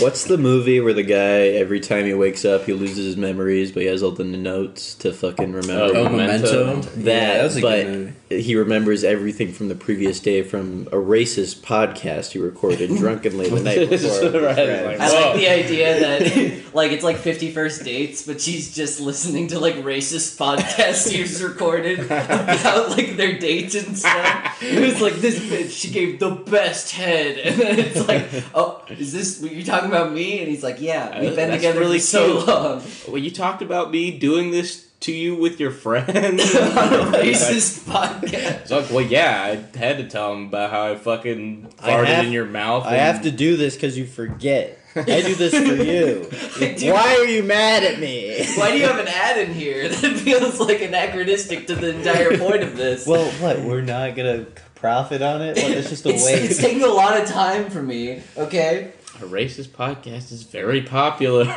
What's the movie where the guy every time he wakes up he loses his memories, but he has all the notes to fucking remember? Oh, oh Memento? that, Yeah, that's a but good movie. he remembers everything from the previous day from a racist podcast he recorded drunkenly the night before. Right, I like the idea that like it's like fifty first dates, but she's just listening to like racist podcasts he's recorded about like their dates and stuff. It was like this bitch, she gave the best head, and then it's like, oh, is this what you're talking about me? And he's like, yeah, we've uh, been That's together really for so cute. long. Well, you talked about me doing this to you with your friends. on a racist podcast. So, well, yeah, I had to tell him about how I fucking I farted have- in your mouth. I and- have to do this because you forget. I do this for you. Why are you mad at me? Why do you have an ad in here that feels like anachronistic to the entire point of this? Well, what? We're not gonna profit on it. What, it's just a it's, it's taking a lot of time for me. Okay. A racist podcast is very popular.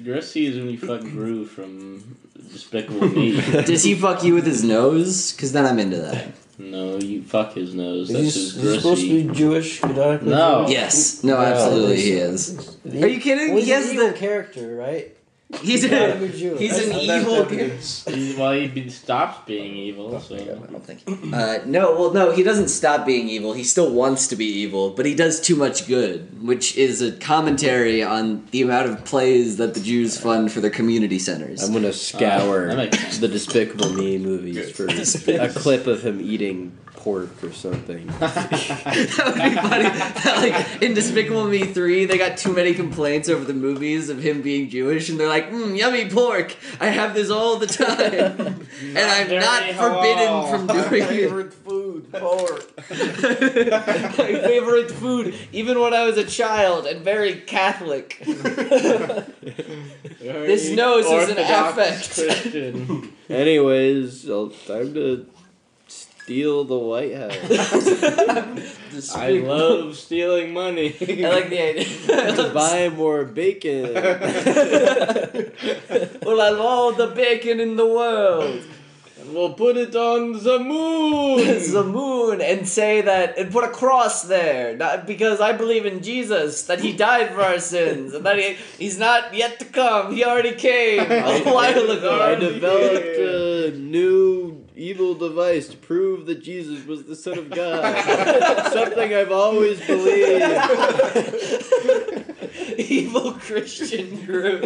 Grissy is when you fuck Gru from Despicable Me. Does he fuck you with his nose? Because then I'm into that. no, you fuck his nose. Is That's he, his is he supposed to be Jewish? canonically No. Yes. No, No, absolutely he he's- is. Are you kidding? Well, He he's has an evil the. character, right? He's gotta a. be He's an That's- that's evil. evidence. He- well, he be- stops being evil, so. I don't think. Uh, no, well, no, he doesn't stop being evil. He still wants to be evil, but he does too much good, which is a commentary on the amount of plays that the Jews fund for their community centers. I'm gonna scour that makes sense. the Despicable Me movies for a clip of him eating pork or something. that would be funny. That, like in Despicable Me three, they got too many complaints over the movies of him being Jewish, and they're like, mm, "Yummy pork! I have this all the time, and I'm not very forbidden halal. from doing it." Favorite food, pork. My favorite food, even when I was a child and very Catholic. This nose is an Orthodox affect. Christian. Anyways, well, time to steal the White House. I love stealing money. I like the idea. to buy more bacon. well, I love all the bacon in the world. And we'll put it on the moon. the moon and say that and put a cross there not because I believe in Jesus that he died for our sins and that he, he's not yet to come he already came a while ago I developed a new evil device to prove that Jesus was the Son of God. Something I've always believed. evil Christian group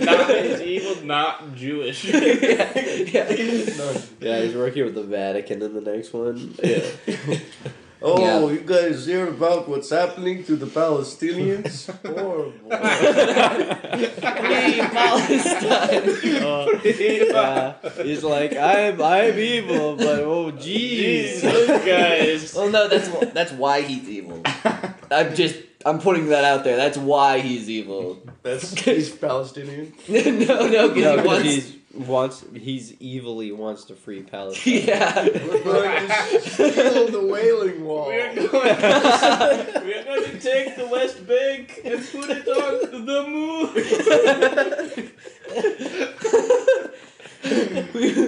not is evil, not Jewish. yeah, yeah. Yeah, he's working with the Vatican in the next one. Yeah. Oh, Yeah. you guys hear about what's happening to the Palestinians? Horrible. Free Palestine Uh, he's like, I'm I'm evil, but oh jeez. Those guys. well no that's that's why he's evil I'm just I'm putting that out there that's why he's evil That's he's Palestinian. no no because No, he 'cause wants he's wants he's evilly wants to free Palestine. yeah We're going to steal the Wailing Wall. We are going. we are going to take the West Bank and put it on the moon.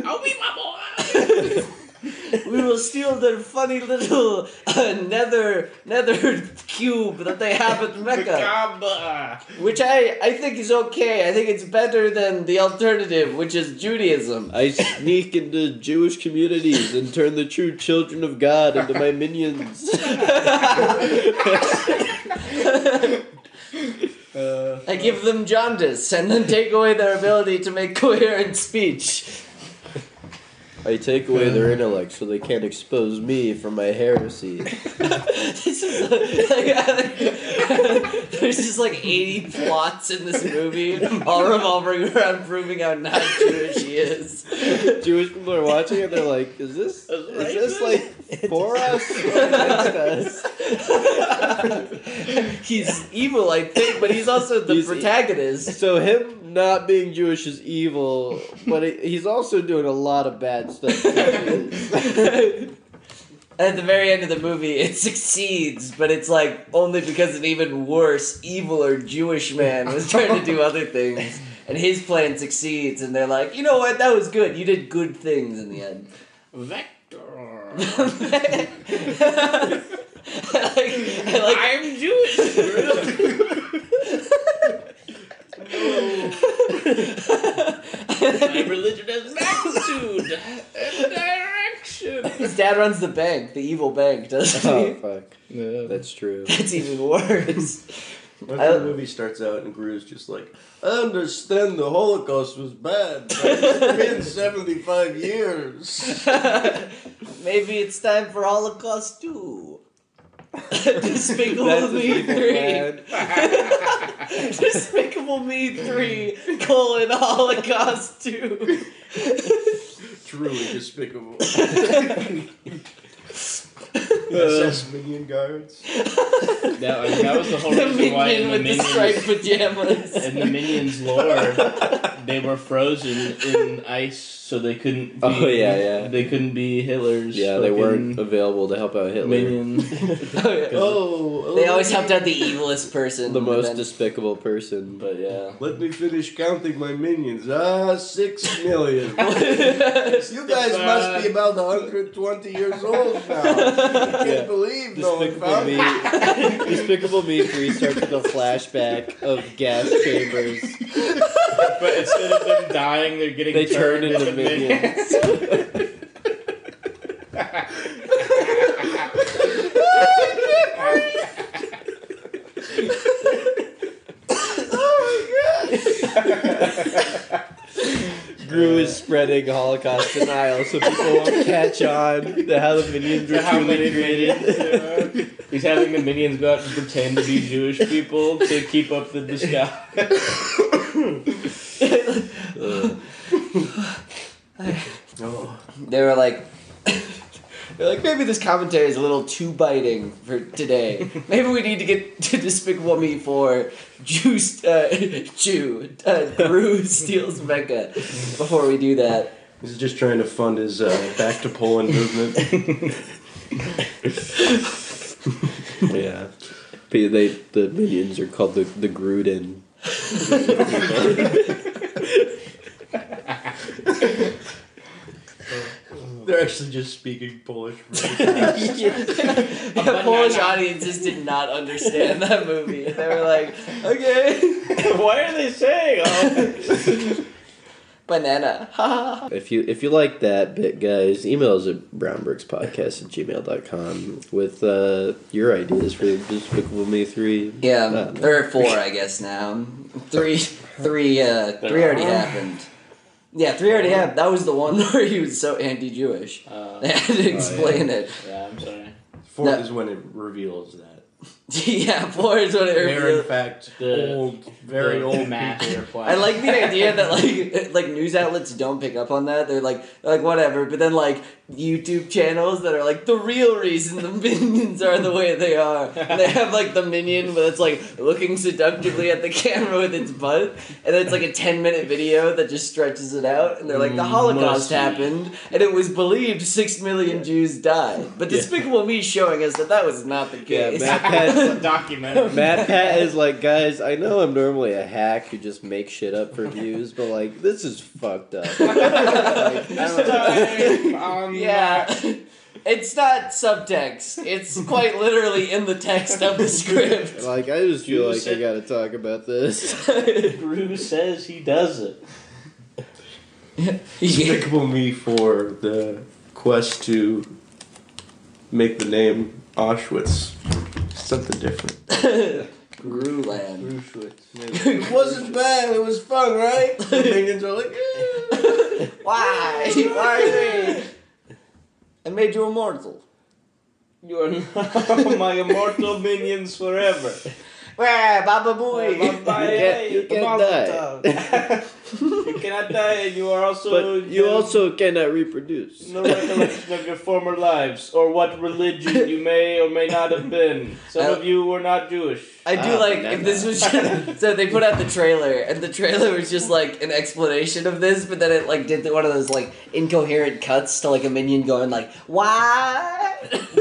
I'll be my boy. We will steal their funny little uh, nether nether cube that they have at Mecca, Macabre. which I, I think is okay. I think it's better than the alternative, which is Judaism. I sneak into Jewish communities and turn the true children of God into my minions. I give them jaundice and then take away their ability to make coherent speech. I take away their intellect so they can't expose me for my heresy. this is like, there's just like 80 plots in this movie, all revolving around proving how not Jewish he is. Jewish people are watching it, they're like, is this is this like for us or against us? He's evil, I think, but he's also the He's- protagonist. So him not being Jewish is evil, but he- he's also doing a lot of bad stuff. At the very end of the movie, it succeeds, but it's like only because an even worse, evil or Jewish man was trying to do other things, and his plan succeeds, and they're like, you know what, that was good. You did good things in the end. Vector. like, I like I'm Jewish. My religion has magnitude and direction. his dad runs the bank, the evil bank, doesn't Oh he? fuck, Yeah. that's true. That's even worse. I- the movie starts out and Gru's just like, I understand the Holocaust was bad, but it's been 75 years. Maybe it's time for Holocaust 2. Despicable Me 3. Despicable Me 3 colon Holocaust 2. Truly despicable. SS Minion Guards. That, was- that was the whole the reason why minion in the with the striped pajamas. in the minions lore, they were frozen in ice, so they couldn't. Be, Oh, yeah, yeah. They couldn't be Hitler's. Yeah, they weren't available to help out Hitler. Minion. Oh, yeah. Oh, They oh, always let helped out the evilest person. The most then- despicable person. But yeah. Let me finish counting my minions. Ah, six million. You guys must be about 120 years old now. I can't Yeah. believe no one Despicable found Me. Despicable Me 3 starts with a flashback of gas chambers. But instead of them dying, they're getting They turn turned into minions. Oh my gosh! Gru is spreading Holocaust denial so people won't catch on to how the minions were how truly many created. minions there are. He's having the minions go out and pretend to be Jewish people to keep up the disguise. They were like, they're like, maybe this commentary is a little too biting for today. Maybe we need to get to Despicable Me for Jew, uh, Jew, uh, Gru steals Mecca before we do that. He's just trying to fund his uh, back to Poland movement. Yeah. But they the minions are called the the Gruden. They're actually just speaking Polish. the Polish audiences did not understand that movie. They were like, okay, Why are they saying? Oh. banana. If you if you like that bit, guys, email us at brownbrickspodcast at gmail.com with uh, your ideas for the Despicable Me 3. yeah, Uh, or four, I guess now. Three, three, uh, three already happened. Yeah, three already happened. That was the one where he was so anti-Jewish. Uh, They had to explain it. yeah, I'm sorry. Four No. is when it reveals that. yeah, four is what it They're in fact The- old, very the old master people. plan. I like the idea that like like news outlets don't pick up on that. They're like they're like whatever, but then like YouTube channels that are like the real reason the minions are the way they are. And they have like the minion, but it's like looking seductively at the camera with its butt, and it's like a ten minute video that just stretches it out. And they're like the mm, Holocaust Must be. happened, and it was believed six million Jews died. But Yeah. Despicable Me showing us that that was not the Yeah, case. MatPat, documentary. MatPat is like, guys, I know I'm normally a hack who just makes shit up for views, but like, this is fucked up. Like, I don't- Time on Yeah. It's not subtext. It's quite literally in the text of the script. like, I just feel You like I gotta talk about this. Gru says he does it. yeah. Despicable Me for the quest to make the name Auschwitz something different. Gruland. it wasn't bad. It was fun, right? The minions are like, "Eh." Why? Why me? I made you immortal. You are now my immortal minions forever. Where, Baba Booey? You can't, you can't die. you cannot die, and you are also. But you also cannot reproduce. No recollection of your former lives, or what religion you may or may not have been. Some I- of you were not Jewish. I do Ah, like banana. if this was just, so they put out the trailer and the trailer was just like an explanation of this, but then it like did one of those like incoherent cuts to like a minion going like why? like,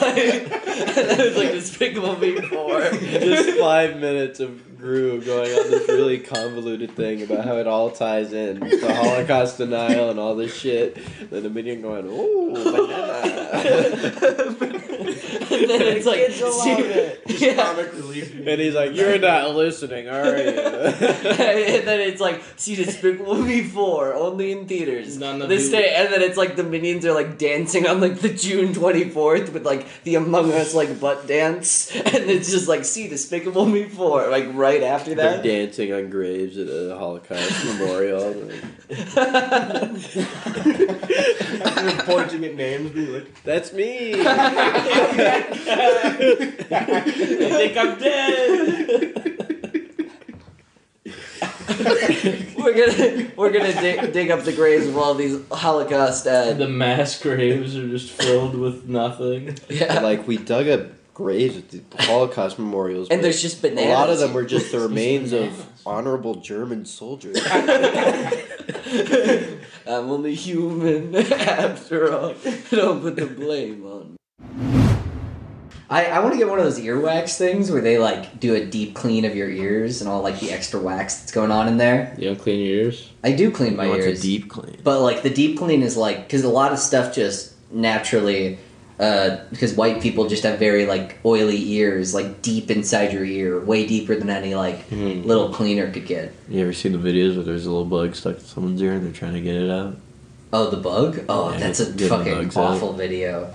it was like Despicable Me four. Just five minutes of Gru going on this really convoluted thing about how it all ties in the Holocaust denial and all this shit. Then the minion going, "Ooh, banana." and then it's like, Kids love it. Yeah. comic relief. And he's like, "You're not listening, are you?" and then it's like, see Despicable Me 4, only in theaters. None of this you- day, and then it's like the minions are like dancing on like the June 24th with like the Among Us like butt dance. And it's just like, see Despicable Me 4, like right after that. They're that. dancing on graves at a Holocaust memorial. They're pointing at names, being like, That's me. They think I'm dead. we're gonna we're gonna dig, dig up the graves of all these Holocaust uh, The mass graves are just filled with nothing. yeah. like we dug up graves at the Holocaust memorials. and there's just bananas. a lot of them were just the remains of honorable German soldiers. I'm only human after all. Don't put the blame on. me. I, I want to get one of those earwax things where they like do a deep clean of your ears and all like the extra wax that's going on in there. You don't clean your ears? I do clean my He wants ears, a deep clean. but like the deep clean is like because a lot of stuff just naturally uh, because white people just have very like oily ears like deep inside your ear way deeper than any like Hmm. little cleaner could get. You ever seen the videos where there's a little bug stuck in someone's ear and they're trying to get it out? Oh, the bug? Oh, Yeah, that's a fucking bugs out. awful video.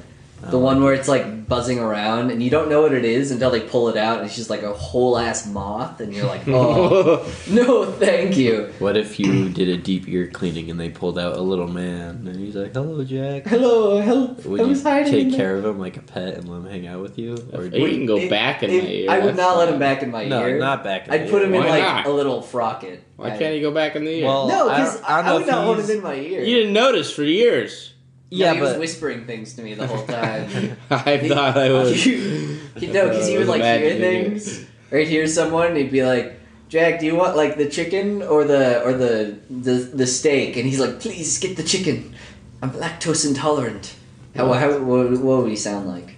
The Oh. one where it's like buzzing around and you don't know what it is until they pull it out and it's just like a whole ass moth and you're like, oh, no, thank you. What if you did a deep ear cleaning and they pulled out a little man and he's like, "Hello, Jack." Hello, help. Would I you was hiding in take there. care of him like a pet and let him hang out with you? Or you can go It- back in it- my ear. I would that's not let him back in my ear. no, ear. not back. In I'd the put ear. him in Why like not? a little frocket. Why I- can't he go back in the ear? Well, No, I because don't- I don't I, know would if not want he's- him in my ear. you didn't notice for years. No, Yeah, he was whispering things to me the whole time. I He- thought I was. You, you know, because he would like hear things, or he'd hear someone, and he'd be like, "Jack, do you want like the chicken or the or the the the steak?" And he's like, "Please get the chicken. I'm lactose intolerant." How how what, what would he sound like?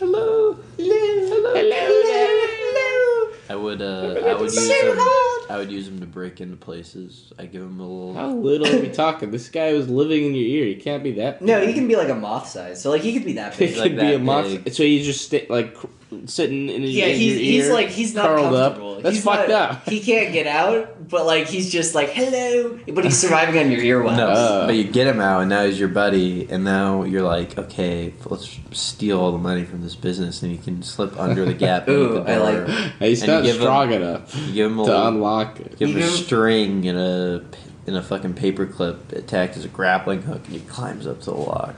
Hello. Hello, hello, hello. I would. Uh, I would use Say him. hi. I would use him to break into places. I give him a little. How little are we talking? This guy was living in your ear. He can't be that. No, he can be like a moth size, so like he could be that He big. like could be that a moth. big. So he's just sta like cr- sitting in his ear. Yeah, in he's your he's ear, like he's not curled comfortable. up. That's He's fucked not- up. He can't get out, but like he's just like hello, but he's surviving on your earwax. No, Uh. but you get him out, and now he's your buddy, and now you're like, okay, let's steal all the money from this business, and you can slip under the gap. beneath Ooh, the I door. like- He's And you not give him- strong enough You give him a to little, unlock it. give him a You string and a in a fucking paper clip attacked as a grappling hook, and he climbs up to the lock.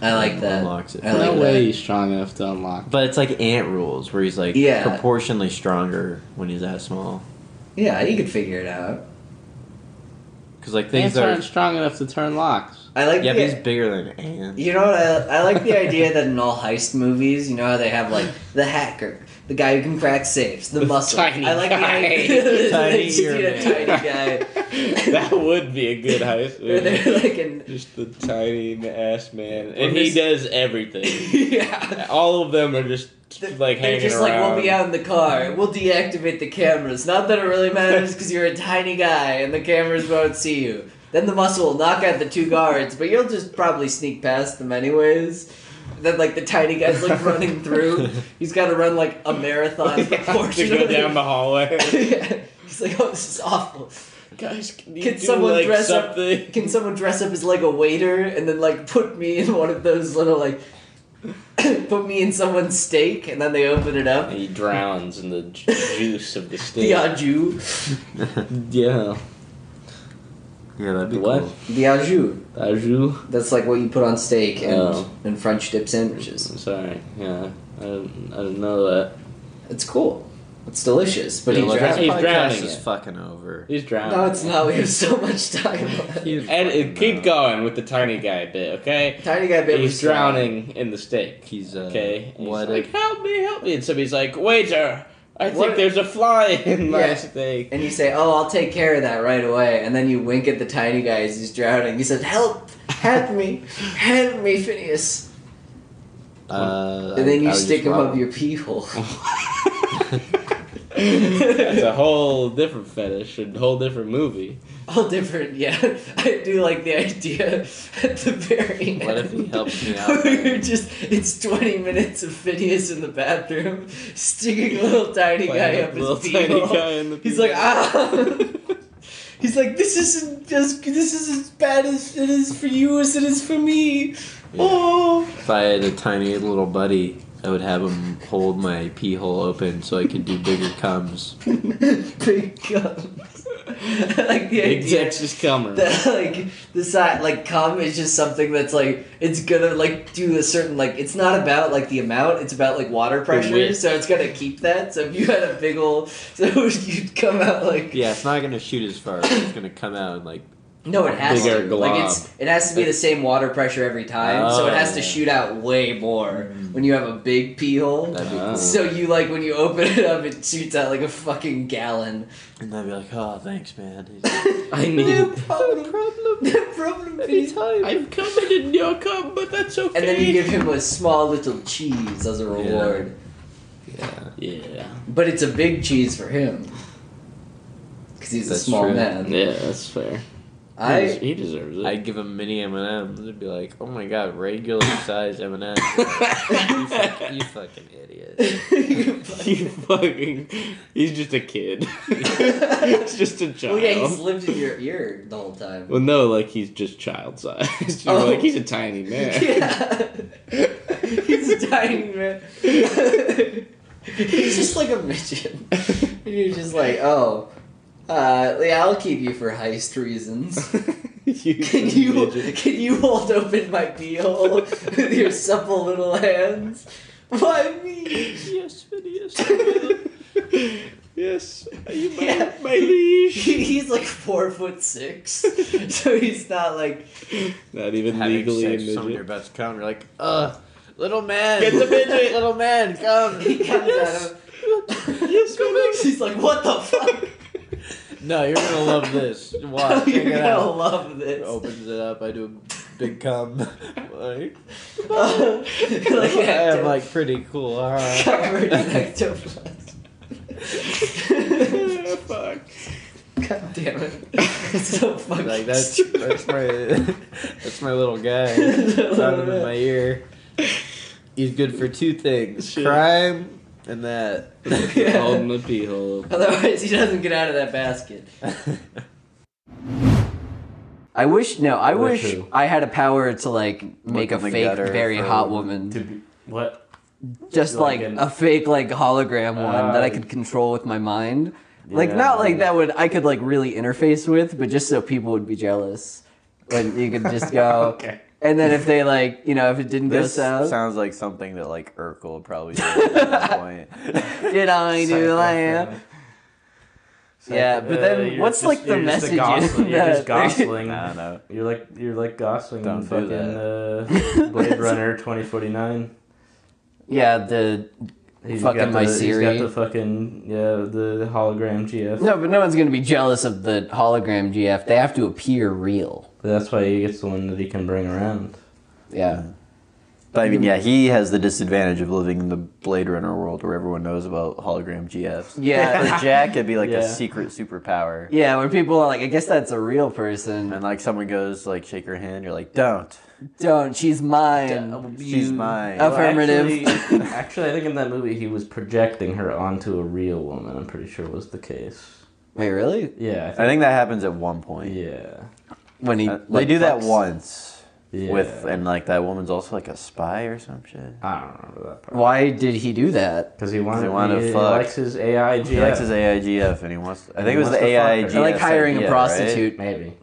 I like and that. Unlocks it. I no like that. way he's strong enough to unlock. But it's like ant rules, where he's like Yeah. proportionally stronger when he's that small. Yeah, you could figure it out. Because like things Ants are, aren't strong enough to turn locks. I like yeah, but he's bigger than an ant. You know what? I, I like the idea that in all heist movies, you know how they have like the hacker, the guy who can crack safes, the, The muscle. tiny I like guy. the idea. Tiny Just, you tiny guy. that would be a good heist Where they're like in. Just the tiny ass man, Or and he does everything. yeah. All of them are just like They're hanging just around. like, we'll be out in the car. We'll deactivate the cameras. Not that it really matters because you're a tiny guy and the cameras won't see you. Then the muscle will knock out the two guards, but you'll just probably sneak past them anyways. Then like the tiny guy's like running through. He's got to run like a marathon to go down the hallway. Yeah. He's like, oh, this is awful. Guys, can, you Can do, someone like, dress up- something? Can someone dress up as like a waiter and then like put me in one of those little like put me in someone's steak and then they open it up? And he drowns in the ju- juice of the The steak. au jus. Yeah. Yeah, that'd be What? cool. The au jus. Au jus? That's like what you put on steak and, Oh. and French dip sandwiches. I'm sorry. Yeah. I didn't, I didn't know that. It's cool. It's delicious, but Yeah, he look, drowns. He's podcast drowning is it. fucking over. He's drowning. No, it's not. We have so much time left. And fucking uh, keep going with the tiny guy bit, okay? Tiny guy bit He's was strong. drowning in the steak. He's uh, Okay? And What? He's like, help me, help me. And somebody's like, waiter, I think there's a fly in my Yeah. steak. And you say, "Oh, I'll take care of that right away," and then you wink at the tiny guy as he's drowning. He said, "Help! Help me! Help me, Phineas!" uh, And then I- you I stick him up your pee hole. That's a whole different fetish, a whole different movie. all different. Yeah, I do like the idea at the very end. What if he helps me out? You're just it's twenty minutes of Phineas in the bathroom sticking a little tiny guy up little his tiny beehole. guy in the He's like ah. He's like, this isn't as this is as bad as it is for you as it is for me. Oh, If I had a tiny little buddy, I would have him hold my pee hole open so I could do bigger comes. big guns. I like the Big idea Texas comer. that like the side like cum is just something that's like it's gonna like do a certain like it's not about like the amount it's about like water pressure width. so it's gonna keep that so if you had a big old so you'd come out like Yeah, it's not gonna shoot as far. It's gonna come out and like no it has Bigger to like it's it has to be the same water pressure every time so it has to Oh. shoot out way more mm. when you have a big pee hole that'd be cool. so you like when you open it up it shoots out like a fucking gallon And I'd be like, oh, thanks, man. I need. no problem no problem Vinny. I'm covered in your cum, but that's okay. and then you give him a small little cheese as a reward Yeah. Yeah. But it's a big cheese for him. Because he's That's a small true. man. Yeah, that's fair. He, des- I he deserves it. I'd give him mini M and M's. It'd be like, oh my god, regular size M and M's. You fuck- you fucking idiot. you fucking. He's just a kid. He's just a child. well, yeah, he's lived in your ear the whole time. Well, no, like he's just child sized. You're Oh. like he's a tiny man. Yeah. he's a tiny man. he's just like a midget. And you're just like, oh, uh, yeah, I'll keep you for heist reasons. you Can you midget. can you hold open my pee hole with your supple little hands? Why me? yes, Phineas. yes, Are you my, Yeah. my liege. He, he's like four foot six, so he's not like Not even Having legally sex a with someone you're midget. about to come, you're like, uh, little man. Get the midget. little man, come. he comes out of. Yes, madam. She's like, what the fuck? No, you're gonna love this. Watch, you're it gonna out. love this. Opens it up. I do a big cum. like, like I am like pretty cool. Uh-huh. All right. covered in ectoplasm. Fuck. God damn it! It's so fucking Like that's stupid. that's my that's my little guy. Found him in my ear. He's good for two things: Shit. crime and that. Yeah. Holding the pee hole. Otherwise, he doesn't get out of that basket. I wish no. I With wish who? I had a power to like make a in the fake, gutter very for hot woman. woman. To be, what? Just like, Like an- a fake like hologram one that I Uh, could control with my mind. Like Yeah. not like that would I could like really interface with, but just so people would be jealous. When you could just go Okay. And then if they like you know if it didn't This go south, sounds like something that like Urkel would probably do at some point. did I do that? Psychopath. Yeah, but then Uh, what's, just- like, the you're just message Gosling. in You're just that? Gosling. I don't know. You're like you're like Gosling Don't in fucking uh, Blade Runner 2049. Yeah, the He's Fucking got my the, Siri. He's got the fucking yeah the hologram GF. No, but no one's gonna be jealous of the hologram GF. They have to appear real. That's why he gets the one that he can bring around. Yeah. But I mean, yeah, he has the disadvantage of living in the Blade Runner world where everyone knows about hologram GFs. Yeah. For Jack, it'd be like Yeah. a secret superpower. Yeah, where people are like, I guess that's a real person. And like someone goes like shake her hand, you're like, don't. Don't, she's mine. She's mine. Oh. Affirmative. Actually, actually, I think in that movie he was projecting her onto a real woman. I'm pretty sure was the case. Wait, really? Yeah, I think that happens at one point. Yeah. When he Uh, they do that fucks- once Yeah. with, and like that woman's also like a spy or some shit. I don't remember that part. Why did he do that? Because he wanted, he wanted to he, he fuck. likes his AI GF. He likes his AIGF and he wants. I think He it was the to fuck her. AIGF. I like hiring a idea, prostitute. Maybe.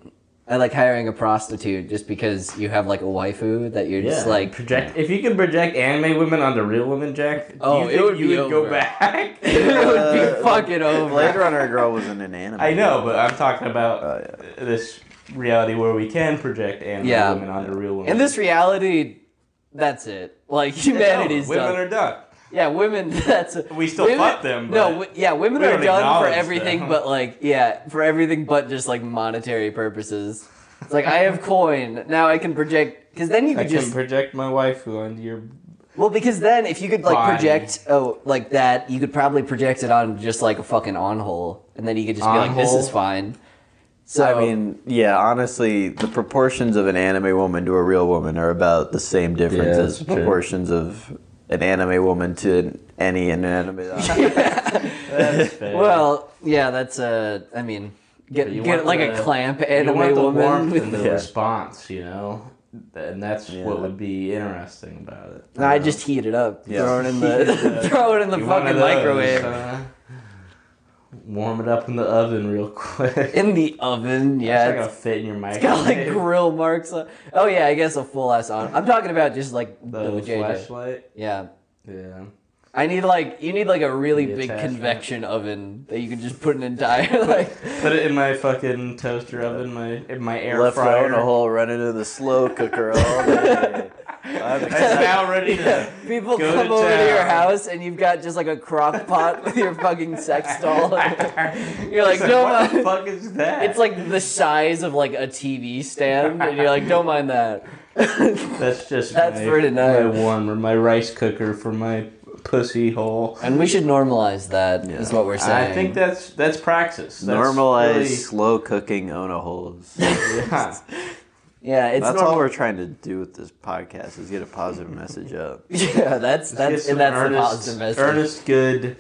I like hiring a prostitute just because you have like a waifu that you're just like. project. If you can project anime women onto real women, Jack, do Oh, you it think would you be would go back? it would be Uh, fucking Right? over. Blade Runner girl was in an anime. I know, but I'm talking about Oh, this reality where we can project anime Yeah. women onto real women. In this reality, that's it. Like humanity's women done. are done. Yeah, women. That's We still women, fuck them. But No, yeah, women are done for everything, them. but like, yeah, for everything but just like monetary purposes. It's like I have coin now. I can project because then you I could can just project my waifu onto your. well because then if you could like Body. project oh like that, you could probably project it on just like a fucking on hole, and then you could just be like, this is fine. So I mean, yeah, honestly, the proportions of an anime woman to a real woman are about the same difference Yeah, as that's true. proportions of an anime woman to any inanimate object. That's fair. well, yeah, that's uh, I mean, get You get want like the- a clamp you anime want the woman. warmth with and the Yeah. response, you know, and that's Yeah. what would be interesting about it. No, I just heat it up, Yeah. throw it in the throw it in the You one fucking of those, microwave. uh, warm it up in the oven real quick. In the oven, It's yeah. not gonna fit in your it's got like grill marks. On. Oh yeah, I guess a full ass on. I'm talking about just like the, the JJ. Fleshlight. Yeah, Yeah. I need like you need like a really big convection oven that you can just put an entire like. Put it in my fucking toaster oven, my in my air Left fryer. in a hole, run into the slow cooker all day. I'm now ready to. Yeah, people Go come to over to your town. house and you've got just like a crock pot with your fucking sex doll. You're like, It's no, what the fuck is that? It's like the size of like a TV stand, and you're like, don't mind that. that's just That's my, for tonight. My one or my rice cooker for my pussy hole. And we should normalize that. Is Yeah. what we're saying. I think that's that's praxis. That's Normalize really- slow cooking Ona holes. yeah. Yeah, it's That's all we're trying to do with this podcast is get a positive message up. Yeah, that's that's and that's the earnest, positive message. earnest, good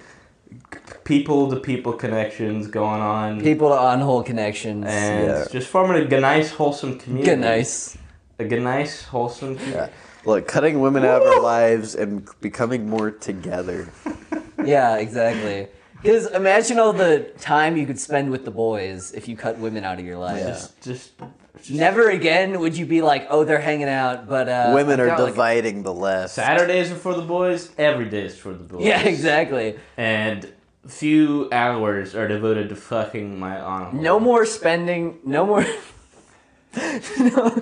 people to people connections going on, People to on hole connections. and Yeah. just forming a nice, wholesome community. Good nice. A good, nice, wholesome. community. Yeah. Look, cutting women out of our lives and becoming more together. Yeah, exactly. Because imagine all the time you could spend with the boys if you cut women out of your life. Just, just, just Never again would you be like, oh, they're hanging out, but uh, women are got, like- dividing the left. Saturdays are for the boys. Every day is for the boys. yeah, exactly. And few hours are devoted to fucking my honor. No more spending. No more. no,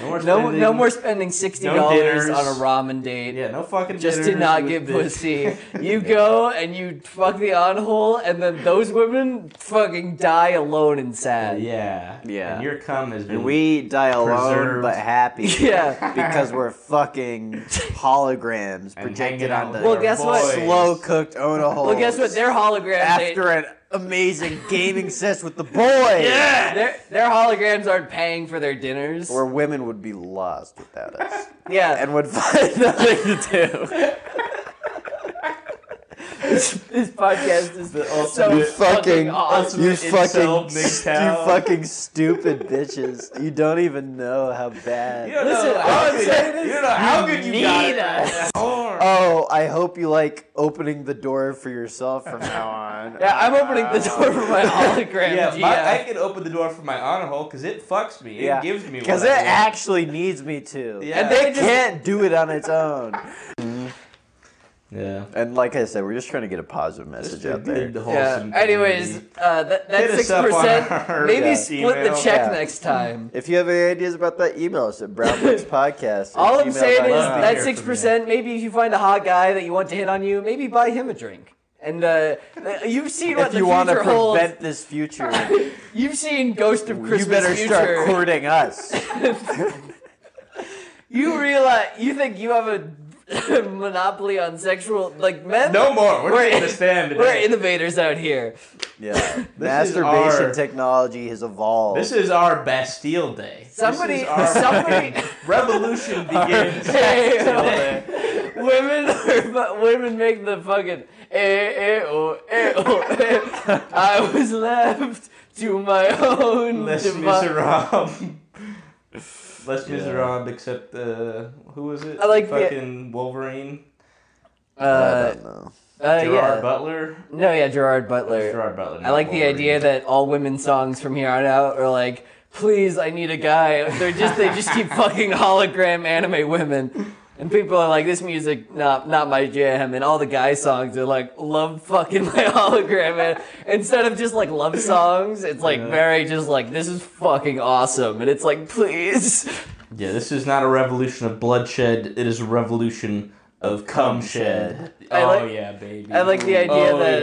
No more. no, spending. no more spending sixty dollars dinners. on a ramen date. Yeah, no fucking. Just to not get the- pussy. You go and you fuck the on hole, and then those women fucking die alone and sad. Yeah. Yeah. And your cum has been. and we die alone Preserved. but happy. Yeah. because we're fucking holograms projected hanging out onto Well, our guess what? slow cooked Ona holes. Well, guess what? They're holograms. after an amazing gaming session with the boys. Yeah. Their, their holograms aren't paying for their dinners. Where women would be lost without us yeah. and would find nothing to do. this, this podcast is so ultimate- fucking fucking- awesome. You fucking, incel you fucking stupid bitches. You don't even know how bad. You don't Listen, know I how would good, this. you don't know how good you got need it. us. Oh, I hope you like opening the door for yourself from now on. Yeah, I'm opening the door for my uh, hologram. Yeah, GF. my, I can open the door for my honor hole because it fucks me. It Yeah, gives me Because it I want. actually needs me to. Yeah. And they can't do it on its own. Yeah. And like I said, we're just trying to get a positive message out there. Good, yeah. Anyways, community. uh, that that Hit 6%, Maybe uh, split the check Yeah. next time. If you have any ideas about that, email us at brownbookspodcast. at All I'm saying is that 6%, Maybe if you find a hot guy that you want to hit on you, maybe buy him a drink. And uh, you've seen what if the you want to future holds. prevent this future, You've seen Ghost of Christmas you better Future. start courting us. You realize you think you have a monopoly on sexual like men? No more. We're, We're- taking a stand today. We're innovators out here. Yeah, is masturbation our- technology has evolved. This is our Bastille Day. Somebody, this is our somebody. revolution begins. Hey, today. women, are, women make the fucking. Eh, eh, oh, eh, oh, eh. I was left to my own. Les devi- Miserables. Les Miserables, except uh, who was it? I like the- fucking Wolverine. I Uh, don't know. uh, Gerard yeah. Butler. No, yeah, Gerard Butler. Gerard Butler. I not like the idea that all women songs from here on out are like, "Please, I need a guy." They're just they just keep fucking hologram anime women, and people are like, "This music not not my jam." And all the guy songs are like, "Love fucking my hologram." And instead of just like love songs, it's like Yeah. very just like, "This is fucking awesome," and it's like, "Please." Yeah, this is not a revolution of bloodshed. It is a revolution of cum shed. I oh like- yeah, baby. I like the idea oh, that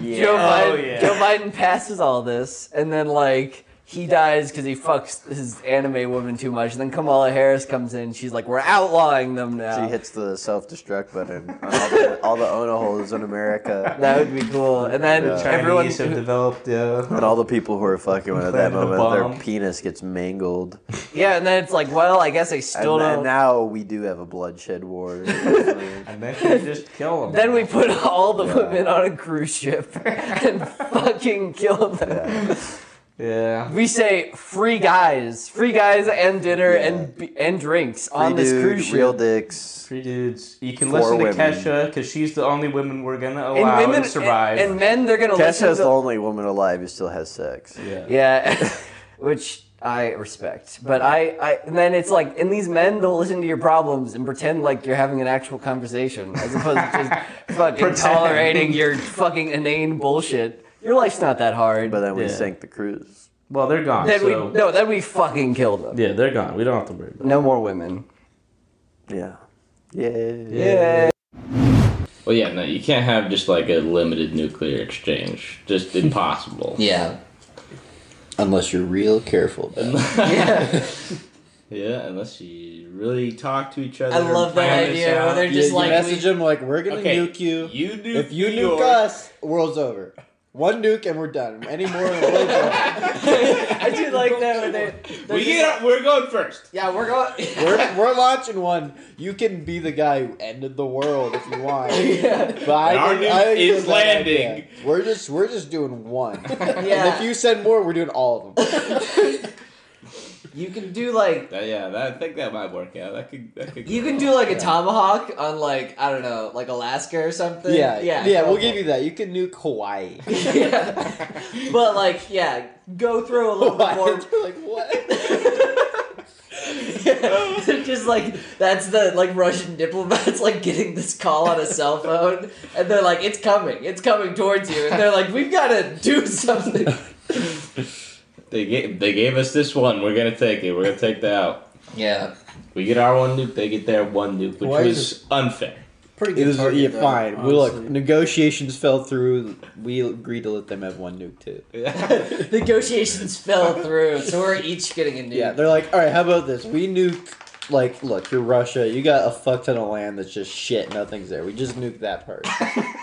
yeah. Joe Oh, Biden yeah. Joe Biden passes all this, and then like he dies because he fucks his anime woman too much. And then Kamala Harris comes in. She's like, we're outlawing them now. She hits the self destruct button on all the, all the Ono holes in America. that would be cool. And then Yeah. everyone. Chinese have developed, yeah. And all the people who are fucking with at that Planting a moment, their penis gets mangled. Yeah, and then it's like, well, I guess I still And, don't. now we do have a bloodshed war. And then they just kill them. Then we put all the women on a cruise ship and fucking kill them. Yeah. We say free guys, free guys and dinner Yeah. and and drinks Free on this dude, cruise ship. real dicks. Three dudes. You can listen to women. Kesha because she's the only woman we're gonna allow and allow women to survive. And, and men, they're gonna listen to Kesha's to the only woman alive who still has sex. yeah. Yeah, which I respect. But I, I, and then it's like, and these men, they'll listen to your problems and pretend like you're having an actual conversation, as opposed to just fucking Pretend. tolerating your fucking inane bullshit. Your life's not that hard. But then we Yeah. sank the cruise. Well, they're gone. then so. we, no, then we fucking killed them. Yeah, they're gone. We don't have to worry about. No more women. Yeah. Yeah. Yeah. Well, yeah, no, you can't have just like a limited nuclear exchange. Just impossible. Yeah. Unless you're real careful. About it. Yeah. Yeah, unless you really talk to each other. I and love that plan this idea where out. they're You, just you like, message we- them like, we're gonna Okay, nuke you. You nuke If you New nuke York. us, world's over. One nuke and we're done. Any more and the world's over. I do like that when they. we just get, we're going first. Yeah, we're going. We're, we're launching one. You can be the guy who ended the world if you want. yeah. But I Our nuke I is it's a idea. landing. We're just we're just doing one. And if you send more, we're doing all of them. You can do like That, yeah, that, I think that might work out. That could. That could You can do like a tomahawk on like I don't know, like Alaska or something. Yeah, yeah, yeah. We'll give you that. You can nuke Hawaii. yeah. But like, yeah, go through a little bit Hawaii. more. You're like what? Just like that's the like Russian diplomats like getting this call on a cell phone, and they're like, "It's coming, it's coming towards you," and they're like, "We've got to do something." They gave they gave us this one. We're gonna take it. We're gonna take that out. yeah. We get our one nuke. They get their one nuke, which Why is was unfair. Pretty good. target, yeah, though, fine. We look. Negotiations fell through. We agreed to let them have one nuke too. Negotiations fell through, so we're each getting a nuke. Yeah, they're like, all right, how about this? We nuke. Like, look, you're Russia. You got a fuck ton of land that's just shit. Nothing's there. We just nuke that part.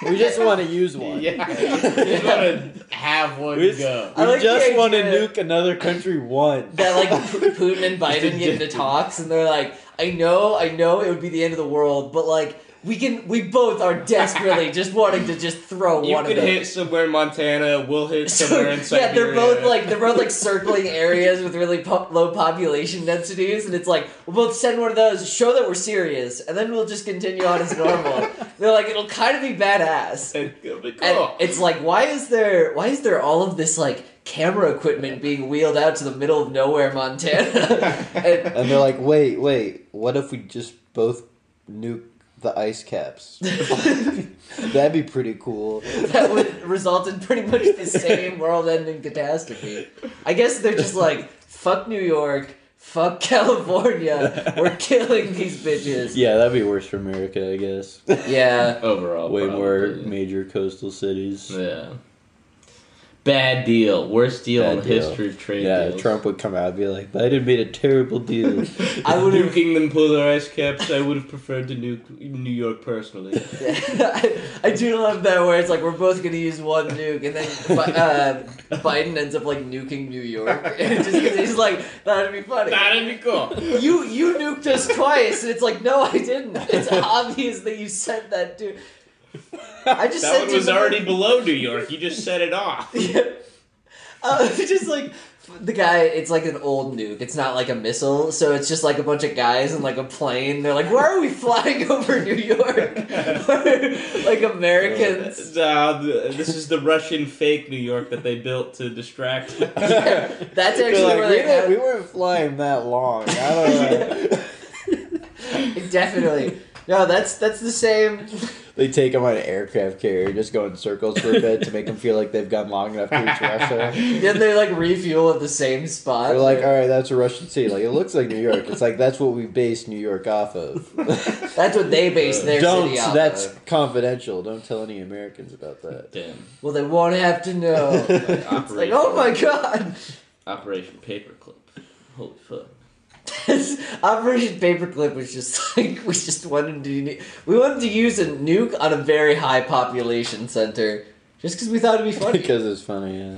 we just want to use one. yeah, we just want to have one We just- go. We like just want to nuke another country one. that like Putin and Biden get into talks and they're like, I know, I know it would be the end of the world, but like we can, we both are desperately just wanting to just throw You one can of them. could hit somewhere in Montana. We'll hit So, somewhere in Siberia. yeah, they're both like they're both like circling areas with really po- low population densities, and it's like we'll both send one of those, show that we're serious, and then we'll just continue on as normal. they're like it'll kind of be badass. It'll be And cool. it's like, why is there why is there all of this like camera equipment being wheeled out to the middle of nowhere, Montana? and, And they're like, wait, wait. What if we just both nuke the ice caps? That'd be pretty cool. that would result in pretty much the same world-ending catastrophe. I guess they're just like, fuck New York, fuck California, we're killing these bitches. Yeah, that'd be worse for America, I guess. Yeah. Overall, Way more major coastal cities. Yeah. Bad deal. Worst deal in the deal. history of trade Yeah, deals. Trump would come out and be like, Biden made a terrible deal. I would have. Nuking them polar ice caps. I would have preferred to nuke New York personally. I, I do love that where it's like we're both gonna use one nuke, and then uh, Biden ends up like nuking New York, just because he's like that'd be funny. That'd be cool. You you nuked us twice, and it's like no, I didn't. It's obvious that you sent that to. I just That sent one was already below New York. You just set it off. Yeah. Uh, just like the guy. It's like an old nuke. It's not like a missile, so it's just like a bunch of guys in like a plane. They're like, "Why are we flying over New York?" like Americans. Uh, this is the Russian fake New York that they built to distract. Yeah, that's actually like, where we, didn't- we weren't flying that long. I don't know. definitely. No, that's that's the same. They take them on an aircraft carrier, just go in circles for a bit to make them feel like they've gone long enough to reach Russia. Then they like refuel at the same spot. They're like, all right, that's a Russian city. Like it looks like New York. It's like that's what we base New York off of. that's what they base their Don't. city off That's of. confidential. Don't tell any Americans about that. Damn. Well, they won't have to know. It's like, oh my god. Operation Paperclip. Holy fuck. Operation Paperclip was just like we just wanted to we wanted to use a nuke on a very high population center just because we thought it'd be funny. because it's funny. Yeah.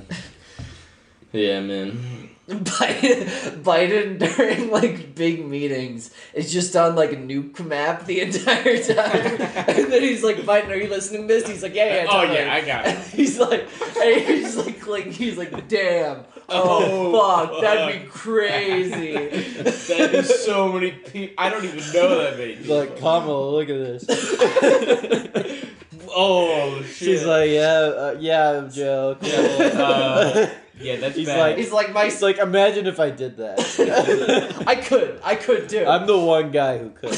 Yeah, man. Biden, Biden during like big meetings is just on like a nuke map the entire time, and then he's like, "Biden, are you listening to this?" He's like, "Yeah, yeah." Oh, totally." yeah, I got it. And he's like, and he's like, like he's like, "Damn, oh, fuck, that'd be crazy." That is so many people. I don't even know that many. He's like, Kamala, look at this. oh shit. She's like, yeah, uh, yeah, Joe. cool." Uh, yeah, that's He's bad. like- He's like, "My, It's like, imagine if I did that. I could, I could do." it." I'm the one guy who could.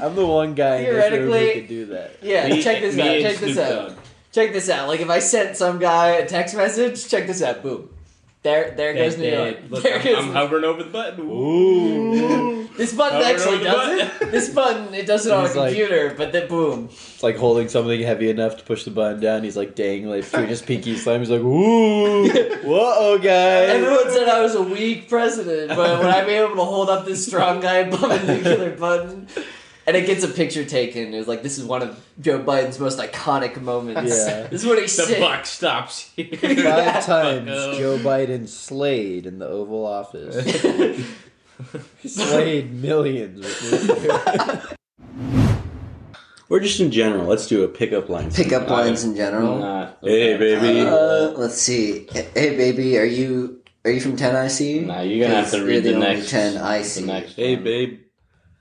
I'm the one guy in this room Theoretically- who could do that. yeah, Me- check this me out. and Check this Snoop out. Dogg. Check this out. Like if I sent some guy a text message, check this out. Boom. There, there goes New York. Look, there I'm, goes I'm hovering over the button. Ooh. This button Hover actually over the does button. it. This button it does it on a He's like- computer, but then boom. It's like holding something heavy enough to push the button down. He's like dangling between his pinky slime. He's like, ooh, whoa, guys. Everyone said I was a weak president, but when I'm able to hold up this strong guy above a nuclear button, and it gets a picture taken, it was like this is one of Joe Biden's most iconic moments. Yeah. This is what he The said. buck stops here. Five times Fucko. Joe Biden slayed in the Oval Office. slayed millions. Or just in general, let's do a pickup line. Pickup lines in general. Not- Hey, baby. Uh, let's see. Hey, baby, are you are you from Tennessee? Nah, you're gonna have to read you're the, the next. 10 the IC. next Hey, babe.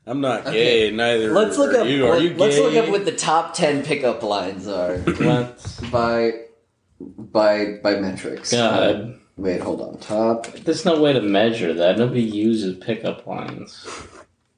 I'm not Okay. gay. Neither. Let's look are up. You are you let's look up what the top ten pickup lines are by by by metrics. God, Wait, hold on. Top there's no way to measure that. Nobody uses pickup lines.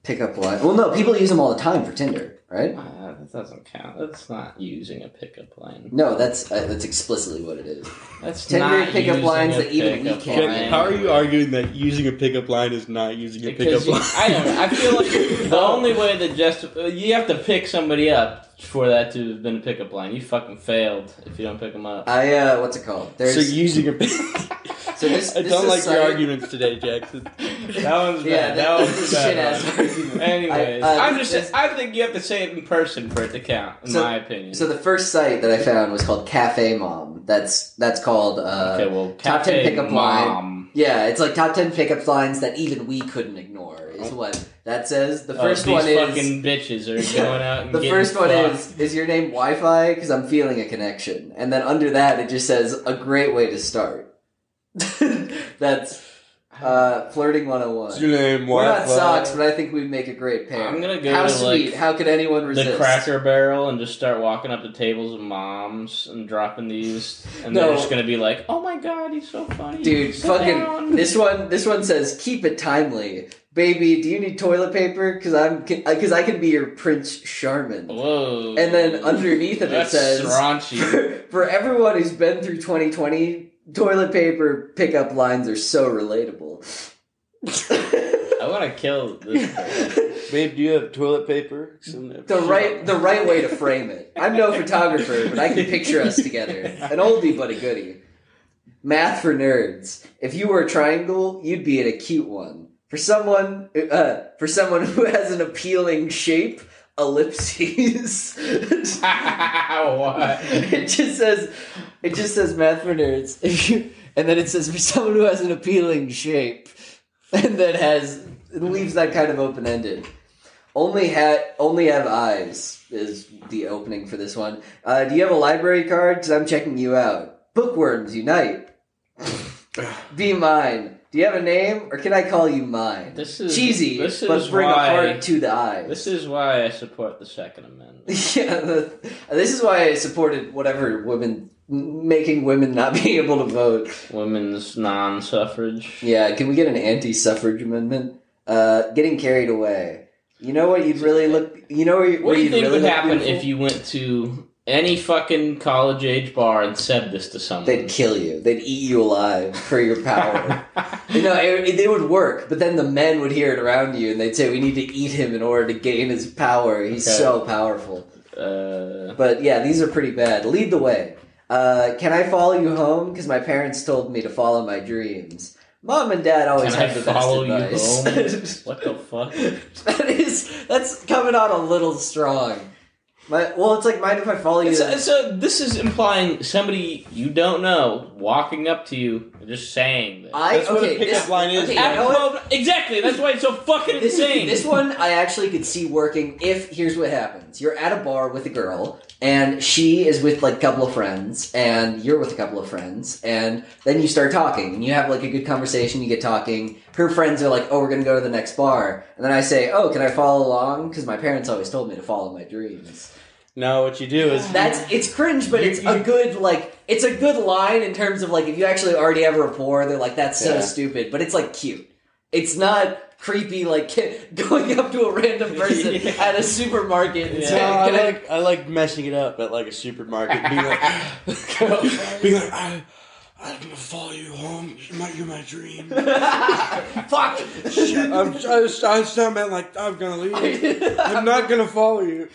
pickup line. Well, no, people use them all the time for Tinder, right? Uh, that doesn't count. That's not using a pickup line. No, that's uh, that's explicitly what it is. That's Tinder not pickup using lines a that even we pickup can't line. how are you arguing that using a pickup line is not using a Because pickup you, line? I don't know. I feel like the only way that just you have to pick somebody up for that to have been a pickup line. You fucking failed if you don't pick them up. I uh, what's it called? There's so using a So this- I this don't like site- your arguments today, Jackson. That one's yeah, bad. that, That, one's shit bad. ass. Anyways, I- uh, I'm just. this- I think you have to say it in person for it to count, in So- my opinion. So the first site that I found was called Cafe Mom. That's that's called uh, okay, well, top 10 Cafe pickup line. Yeah, it's like top ten pickup lines that even we couldn't ignore. Is what that says. The Oh, first these one is fucking bitches are going out and the getting first one fucked. is is your name Wi-Fi because I'm feeling a connection, and then under that it just says a great way to start. That's uh, flirting 101. What's your name? We're not socks, but I think we'd make a great pair. I'm gonna go How to, sweet! like, How could anyone resist? the Cracker Barrel and just start walking up to tables of moms and dropping these, and No. they're just gonna be like, "Oh my god, he's so funny, Dude, Sit fucking down." this one. This one says, "Keep it timely, baby. Do you need toilet paper? Because I'm because I can be your Prince Charmin." Whoa, And then underneath of it says, raunchy. for, for everyone who's been through 2020, toilet paper pickup lines are so relatable. I want to kill this. Babe, do you have toilet paper? the right the right way to frame it. I'm no photographer, but I can picture us together. An oldie but a goodie. Math for nerds. If you were a triangle, you'd be an acute one. For someone uh, for someone who has an appealing shape, ellipses. what? it just says it just says math for nerds. If you and then it says for someone who has an appealing shape, and then has it leaves that kind of open ended. Only ha- only have eyes is the opening for this one. Uh, do you have a library card? Because I'm checking you out. Bookworms unite. Be mine. Do you have a name, or can I call you mine? This is Cheesy, This but is bring why. a heart to the eyes. This is why I support the Second Amendment. Yeah, the, this is why I supported whatever women making women not being able to vote. Women's non-suffrage. Yeah, can we get an anti-suffrage amendment? Uh, getting carried away. You know what you'd really look. You know where, you- What do you you'd think really would happen beautiful? if you went to any fucking college age bar and said this to someone? They'd kill you. They'd eat you alive for your power. you know, it, it, it would work, but then the men would hear it around you, and they'd say, "We need to eat him in order to gain his power. He's Okay. so powerful." uh, But yeah, these are pretty bad. Lead the way. Uh, can I follow you home? Because my parents told me to follow my dreams. Mom and dad always Can I have the best follow you advice. What the fuck? that is that's coming on a little strong. My, well, it's like mind if I follow you? So, so this is implying somebody you don't know walking up to you and just saying this. I That's what a okay. pickup This, line is. okay, you know what? Exactly. That's why it's so fucking This, insane. this one I actually could see working if here's what happens. You're at a bar with a girl and she is with like a couple of friends and you're with a couple of friends and then you start talking and you have like a good conversation, you get talking. Her friends are like, "Oh, we're going to go to the next bar." And then I say, "Oh, can I follow along cuz my parents always told me to follow my dreams." No, what you do is That's it's cringe, but it's a good like it's a good line in terms of like if you actually already have a rapport, they're like that's so Yeah. stupid, but it's like cute. It's not creepy like going up to a random person at a supermarket and No, saying, I "Can I-" like I like messing it up at like a supermarket, being like, being like, I, I'm gonna follow you home. You're my, you're my dream. Fuck! I'm, I, was, I was not meant like I'm gonna leave. I'm not gonna follow you.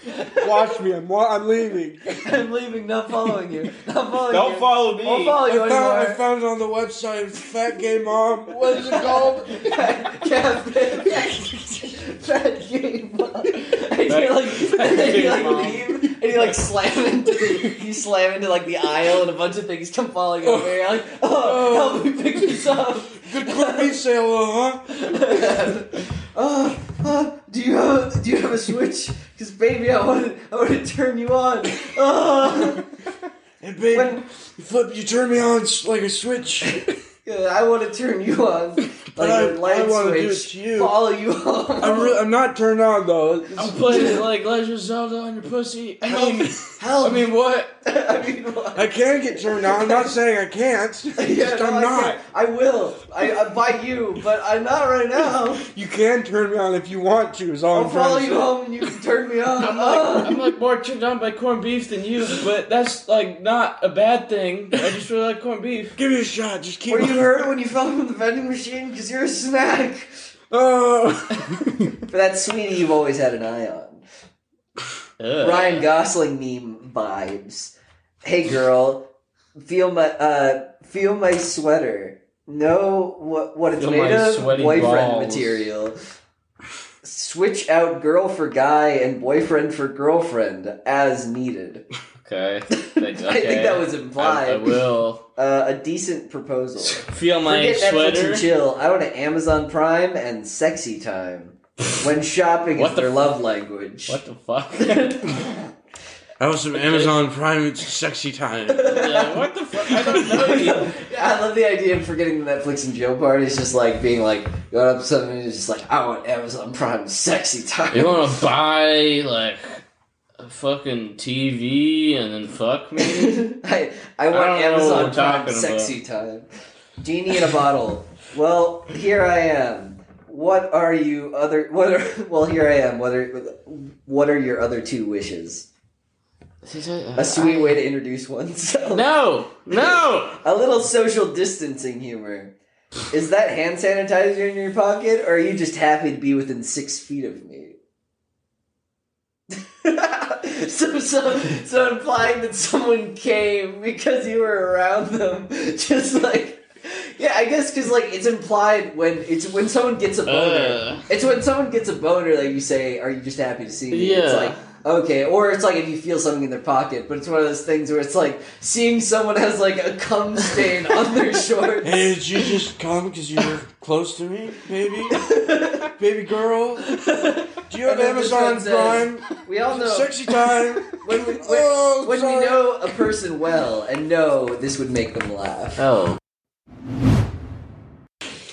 Watch me. I'm wa- I'm leaving. I'm leaving, not following you. Not following Don't you. follow me. Won't follow you I found, I anymore. found it on the website. Fat Gay Mom. What is it called? Fat gay mom. And you like, and then you like leave, and you like slam into the, you slam into like the aisle, and a bunch of things come falling oh. over. You're like, oh, help me pick this up. Good quick meat sale, uh, huh? oh, oh, do you have do you have a switch? Because baby, I want to I want to turn you on. Oh, And babe, When- you flip, you turn me on s- like a switch. Yeah, I want to turn you on like I- a light I wanna do switch. it to you. Follow you home. I'm, re- I'm not turned on though. I'm playing like Legend of Zelda on your pussy. I mean, Help! I mean, what? I mean, what? I can get turned on. I'm not saying I can't. Yeah, Just no, I'm I not. can't. I will. I, I by you, but I'm not right now. You can turn me on if you want to. Is all I'll I'm trying follow to you say. home and you can turn me on. I'm like, I'm like more turned on by corned beef than you, but that's like not a bad thing. I just really like corned beef. Give me a shot. Just keep. Were you hurt when you fell from the vending machine? Because you're a snack. Oh. For that sweetie you've always had an eye on. Ugh. Ryan Gosling meme vibes. Hey girl, feel my uh feel my sweater. Know what what it's Feel made my of? sweaty Boyfriend balls. material. Switch out girl for guy and boyfriend for girlfriend as needed. Okay. Thanks, I think that was implied. I will Uh, a decent proposal. feel my Forget Netflix and chill. I want to Amazon Prime and sexy time. When shopping What is the their f- love language. What the fuck? I was some Amazon Prime. It's sexy time. yeah, what the fuck? I don't know you. Yeah, I love the idea of forgetting the Netflix and Joe part. It's just like being like going up to something and just like I want Amazon Prime and sexy time. You want to buy like a fucking TV and then fuck me? I I want I don't know what Amazon Prime sexy time. Genie in a bottle. Well, here I am. What are you other? What are? Well, here I am. What are? What are your other two wishes? Uh, a sweet way to introduce oneself. No, no. A little social distancing humor. Is that hand sanitizer in your pocket, or are you just happy to be within six feet of me? So, so, so implying that someone came because you were around them, just like, yeah, I guess because like it's implied when it's when someone gets a boner. Uh, It's when someone gets a boner that you say, "Are you just happy to see me?" It's like okay, or it's like if you feel something in their pocket, but it's one of those things where it's like seeing someone has like a cum stain on their shorts. Hey, did you just come because you were close to me, baby? Baby girl? Do you have And then this one Amazon Prime? We all know Sexy time. when we when, Oh, when we know a person well and know this would make them laugh. oh.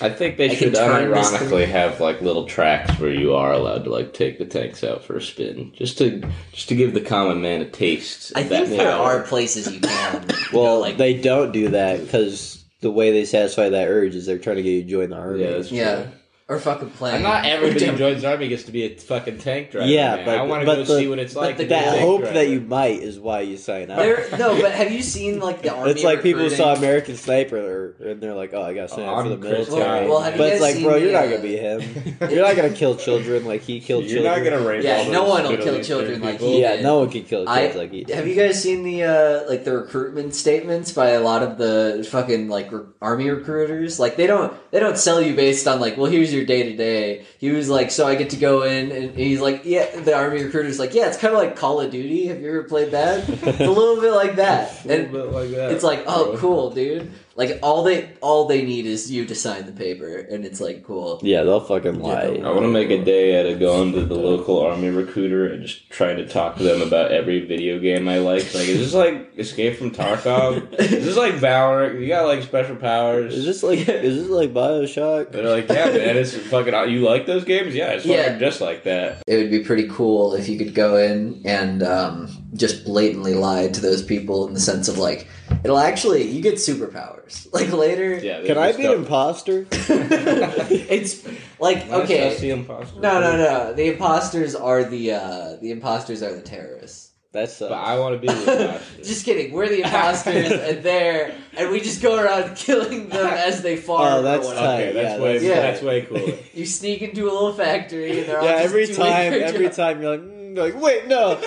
I think they I should can turn this unironically have like little tracks where you are allowed to like take the tanks out for a spin, just to just to give the common man a taste. Of I think that there power. are places you can. well, go, like they don't do that because the way they satisfy that urge is they're trying to get you to join the army. Yeah, that's true. Yeah. Or fucking playing. Not everybody Or who joins the army gets to be a fucking tank driver. Yeah, man. but- I want to go the- see what it's but like. the to That hope driver. that you might is why you sign up. There, no, but have you seen like the army? It's like people who saw? American Sniper, and they're like, "Oh, I got to sign Oh, up for the I'm military." Well, well, have you but it's guys like, seen bro, you're not uh, gonna be him. You're not gonna kill children like he killed You're children. not gonna rape Yeah, all no those one will kill Eastern children like he Yeah, did. no one can kill I- kids like he. did. Have you guys seen the uh, like the recruitment statements by a lot of the fucking like army recruiters? Like they don't they don't sell you based on like, well, here's your day to day. He was like, so I get to go in, and he's like, yeah. The army recruiter's like, yeah, it's kind of like Call of Duty. Have you ever played that? it's a little bit like that. A little And bit like that. it's like, oh, bro. cool, dude. Like all they all they need is you to sign the paper, and it's like cool. Yeah, they'll fucking lie. I want to make a day out of going to the local army recruiter and just trying to talk to them about every video game I like. Like, is this like Escape from Tarkov? is this like Valorant? You got like special powers? Is this like is this like Bioshock? They're like, yeah, man, it's fucking. You like those games? Yeah, it's fucking Yeah. just like that. It would be pretty cool if you could go in and um, just blatantly lie to those people in the sense of like, it'll actually you get superpowers. Like later, Yeah. Can I be an imposter? it's like okay. the imposter. No, no, no. The imposters are the uh, the imposters are the terrorists. That's But I want to be the imposter. Just kidding. We're the imposters, and they're and we just go around killing them as they farm. Oh, that's tight. Okay, that's Yeah, way that's- Yeah. that's way cooler. You sneak into a little factory, and they're all yeah. Every doing time, their every job. time you're like, mm, you're like, wait, no.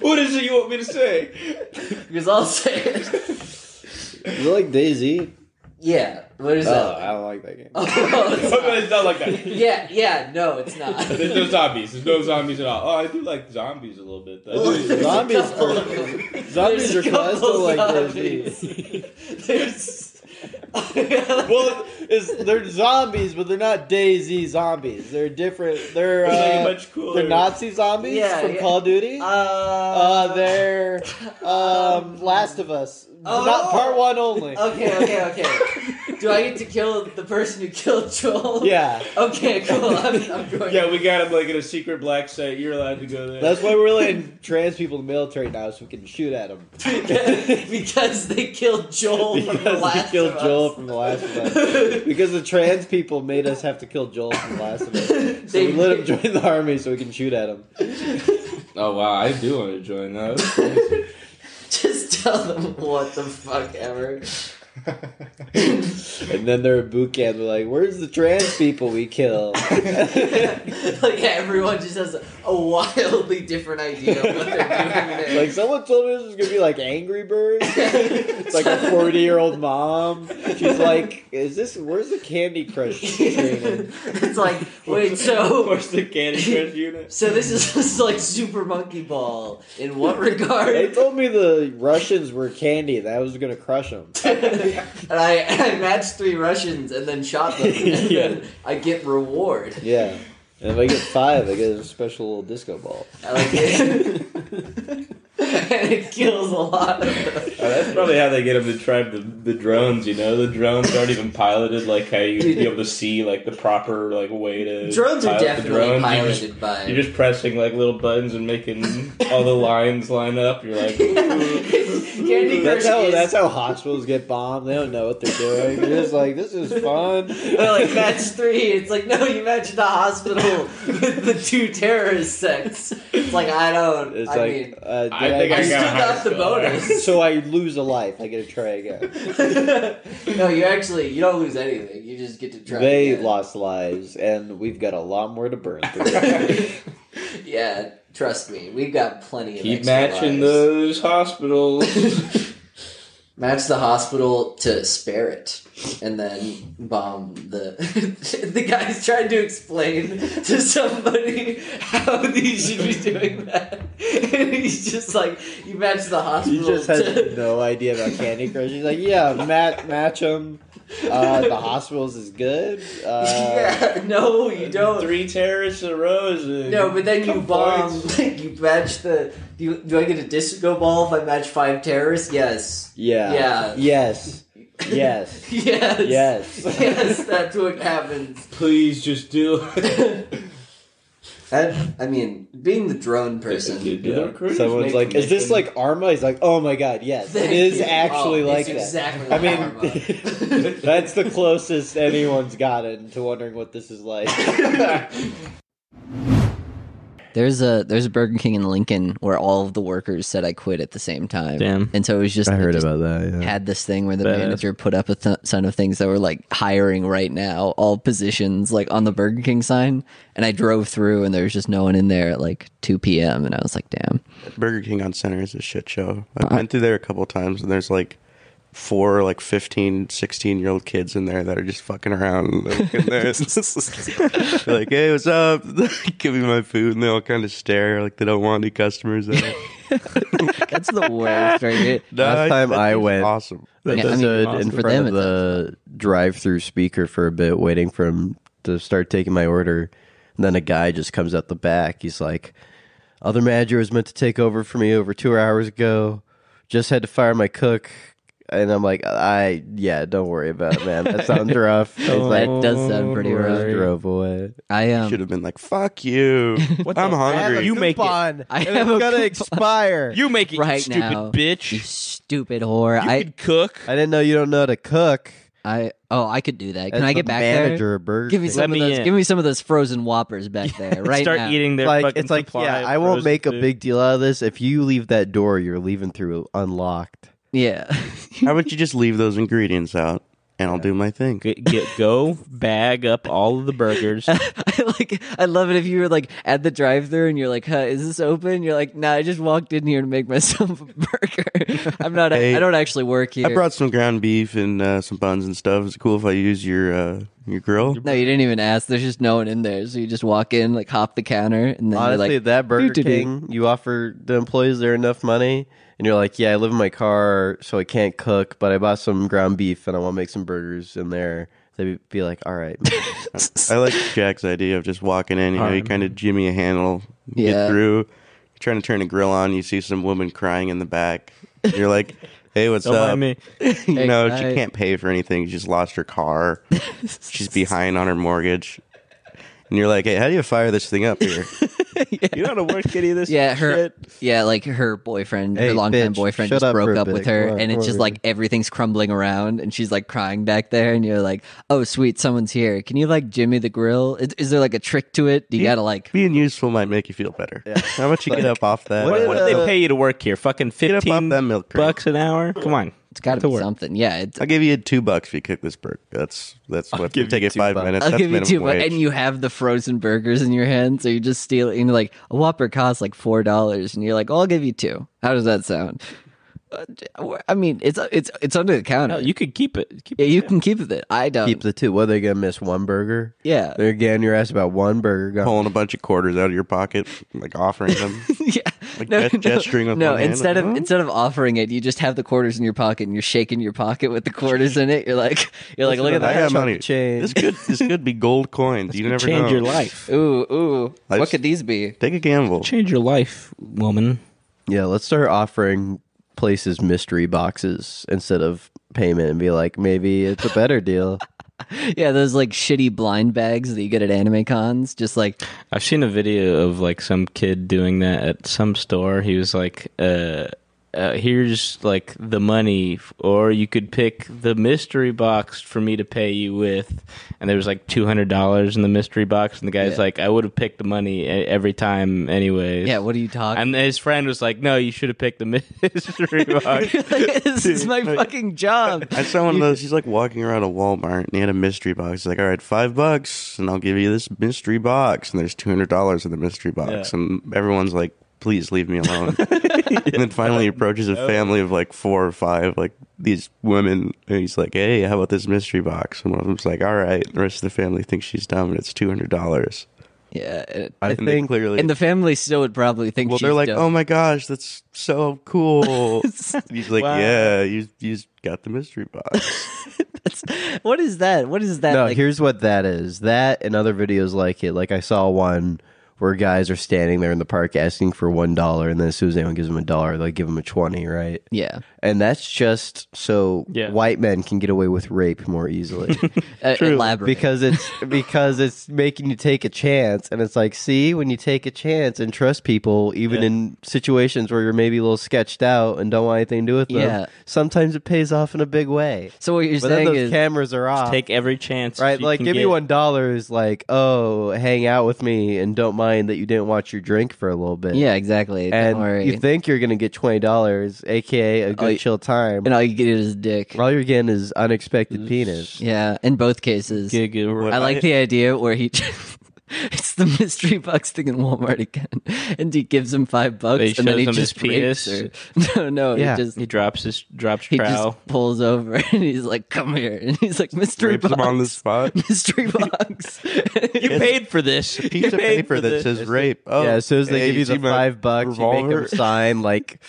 What is it you want me to say? Because I'll say it. Is it like DayZ? Yeah. What is it? Oh, that? I don't like that game. Oh, it's not. it's not like that. yeah, yeah, no, it's not. There's no zombies. There's no zombies at all. Oh, I do like zombies a little bit. Though. Zombies are- Zombies There's are a couple classed like zombies. There's. well, is they're zombies, but they're not DayZ zombies. They're different. They're It's like uh, much cooler. they're Nazi zombies Yeah, from yeah. Call of Duty. uh, Uh, they're um, Last of Us. Oh. Not part one only. Okay, okay, okay. Do I get to kill the person who killed Joel? Yeah, Okay, cool. I'm, I'm going. Yeah, we got him like in a secret black site. You're allowed to go there. that's why we're letting trans people in the military now, so we can shoot at them. because they killed Joel from the Because they last killed of Us. Joel from The Last of Us. Because the trans people made us have to kill Joel from The Last of Us. So They we let him join the army so we can shoot at him. oh wow, I do want to join that. Just tell them what the fuck ever. And then they're at boot camp. They're like, "Where's the trans people we kill?" like everyone just has a wildly different idea of what they're doing there. like someone told me this was gonna be like Angry Birds. It's like a forty-year-old mom. She's like, "Is this? Where's the Candy Crush training?" it's like, wait, so Where's the Candy Crush unit? so this is, this is like Super Monkey Ball. In what regard? They told me the Russians were candy. That I was gonna crush them. and I, I matched three Russians and then shot them. And Yeah. then I get reward. Yeah. And if I get five, I get a special little disco ball. I like it. and it kills a lot of them. Oh, that's probably how they get them to try the, the drones. You know, the drones aren't even piloted like how you'd be able to see like the proper like way to. Drones are pilot the definitely drones. piloted You're just, by. you're just pressing like little buttons and making all the lines line up. You're like, Candy Crush That's how is that's how hospitals get bombed. They don't know what they're doing. They're just like, this is fun. They're like match three. It's like no, you match the hospital with the two terrorist sects. It's like I don't. It's I like, mean, uh, did I think I I still got got the bonus. so I lose a life. I get to try again. no, you actually you don't lose anything. You just get to try. They again. lost lives, and we've got a lot more to burn through. yeah, trust me, we've got plenty of. keep extra matching lives. those hospitals. Match the hospital to spare it, and then bomb the. the guy's trying to explain to somebody how they should be doing that, and he's just like, "You match the hospital he just has to... no idea about Candy Crush. He's like, yeah, mat- match them. Uh, the hospitals is good. Uh, yeah, no, you don't. Three terrorists in a row is a No, but then you bomb. points. you match the. Do, you, do I get a disco ball if I match five terrorists? Yes. Yeah. Yeah. Yes. Yes. Yes. Yes. yes, that's what happens. Please just do it. I, I mean, being the drone person. Do, do the recruiters Someone's like, "Is this like Arma?" He's like, "Oh my god, yes, it Thank is you. actually Oh, like it's that." exactly I mean, Arma. that's the closest anyone's gotten to wondering what this is like. There's a there's a Burger King in Lincoln where all of the workers said I quit at the same time. Damn. And so it was just I heard just about that. Yeah. Had this thing where the Badass. manager put up a th- ton of things that were like hiring right now, all positions like on the Burger King sign, and I drove through and there was just no one in there at like 2 p.m. and I was like, damn. Burger King on Center is a shit show. I've uh, been through there a couple times, and there's like four, like 15, 16 year old kids in there that are just fucking around. Like, in there. They're like, hey, what's up? Give me my food, and they all kind of stare like they don't want any customers there. That's the worst, right? Last time I went- awesome. I Yeah, I mean, stood awesome. in For front them, of it the drive-through speaker for a bit, waiting for him to start taking my order. And then a guy just comes out the back. He's like, "Other manager was meant to take over for me over two hours ago. Just had to fire my cook." And I'm like, "I yeah, don't worry about it, man. That sounds rough." He's like, That does sound pretty rough. just drove away. I um, Should have been like, fuck you. I'm hungry. You make it. I and have it's a gonna coupon. expire. You make it, Right you stupid now. you stupid whore. You I could cook. I didn't know you don't know how to cook. I oh I could do that. Can As I the get back manager there? of Burger Give me King. some Let of me those. in. Give me some of those frozen whoppers back there right Start now. eating their like fucking it's like supply yeah of i won't frozen make a food. big deal out of this if you leave that door you're leaving through unlocked Yeah. How about you just leave those ingredients out, and I'll do my thing. Get, get go bag up all of the burgers. I like. I love it if you were like at the drive-through and you're like, "Huh, is this open?" You're like, "Nah, I just walked in here to make myself a burger. I'm not. Hey, I don't actually work here." I brought some ground beef and uh, some buns and stuff. Is it cool if I use your uh, your grill? no, you didn't even ask. There's just no one in there, so you just walk in, like hop the counter, and then honestly like, that burger "Doo-doo-doo." king you offer the employees there enough money and you're like yeah i live in my car so i can't cook but i bought some ground beef and i want to make some burgers in there they'd be like all right I like Jack's idea of just walking in. You know, you kind of jimmy a handle, Yeah. get through. You're trying to turn a grill on. You see some woman crying in the back. You're like, "Hey, what's Don't up?" mind me. you know, Hey, she I- can't pay for anything. She just lost her car. She's behind on her mortgage. And you're like, "Hey, how do you fire this thing up here?" You know how to work any of this Yeah, her. shit? Yeah, like her boyfriend, Hey, her longtime bitch, boyfriend, just up broke up bit. with her, on, and it's just over like everything's crumbling around, and she's like crying back there, and you're like, "Oh, sweet, someone's here. Can you like Jimmy the grill? Is, is there like a trick to it? Do you Yeah. gotta like?" Being useful might make you feel better. How about you get up off that? What, What what did, did they uh, pay you to work here? Fucking Get up off fifteen that milk bucks an hour? Come on. It's got to To be work. something. Yeah, it's, I'll give you two bucks if you cook this burger. That's that's what. give take you it five bucks. minutes. I'll That's give you two, but wage. and you have the frozen burgers in your hand, so you just steal it, and you're like, a Whopper costs like four dollars, and you're like, oh, I'll give you two. How does that sound? Uh, I mean, it's it's it's under the counter. No, you could keep it. Keep yeah, it. you can keep it. I don't. keep the two what are they gonna miss one burger yeah, they're getting your ass about one burger gone. pulling a bunch of quarters out of your pocket, like offering them. yeah. Like gest- gesturing with no. one hand, instead like, of "Huh?" instead of offering it, you just have the quarters in your pocket, and you're shaking your pocket with the quarters in it. You're like, you're like, look at that. I that. got money. change. This could this could be gold coins. you never Change know. your life. Ooh, ooh. What could these be? Take a gamble. Change your life, woman. Yeah, let's start offering places mystery boxes instead of payment and be like, maybe it's a better deal. Yeah, those like shitty blind bags that you get at anime cons. Just like, I've seen a video of like some kid doing that at some store. He was like, uh, uh, "Here's like the money, or you could pick the mystery box for me to pay you with." And there was like two hundred dollars in the mystery box, and the guy's Yeah. like, "I would have picked the money e- every time, anyways." yeah, what are you talking? And his friend was like, "No, you should have picked the mystery box." this is my fucking job. I saw one of those. He's like walking around a Walmart and he had a mystery box. He's like, "All right, five bucks, and I'll give you this mystery box." And there's two hundred dollars in the mystery box, Yeah. and everyone's like, "Please leave me alone." and then finally, he approaches a family of like four or five, like these women, and he's like, "Hey, how about this mystery box?" And one of them's like, "All right." The rest of the family thinks she's dumb, and it's two hundred dollars. Yeah, it- I And think clearly. and the family still would probably think. well, she's they're like, dumb. "Oh my gosh, that's so cool." He's like, Wow. "Yeah, you you got the mystery box." That's, what is that? What is that? no, like, here's what that is. That and other videos like it. Like I saw one where guys are standing there in the park asking for one dollar, and then as soon as anyone gives them a dollar, they give them a twenty, right? Yeah. And that's just so Yeah. white men can get away with rape more easily. Uh, elaborate. because it's because it's making you take a chance and it's like see when you take a chance and trust people even Yeah. in situations where you're maybe a little sketched out and don't want anything to do with them Yeah. sometimes it pays off in a big way so what you're but then saying those is cameras are off Take every chance. right you like can give me one dollar is like oh hang out with me and don't mind that you didn't watch your drink for a little bit yeah, exactly. and Don't worry. you think you're gonna get twenty dollars aka a good Oh, chill time and all you get is dick. all you're getting is unexpected penis Yeah, in both cases. Gig I like the idea where he. it's the mystery box thing in Walmart again, and he gives him five bucks, He and then he him his just rapes penis? her. No, no, Yeah. he just He drops his drops he trowel. just pulls over and he's like, "Come here," and he's like, "Mystery Rapes box." him on the spot. mystery box. You paid for this. Piece of paper that says rape. Oh, yeah, as soon as they hey, give you you the see my five bucks, you make revolver? them sign like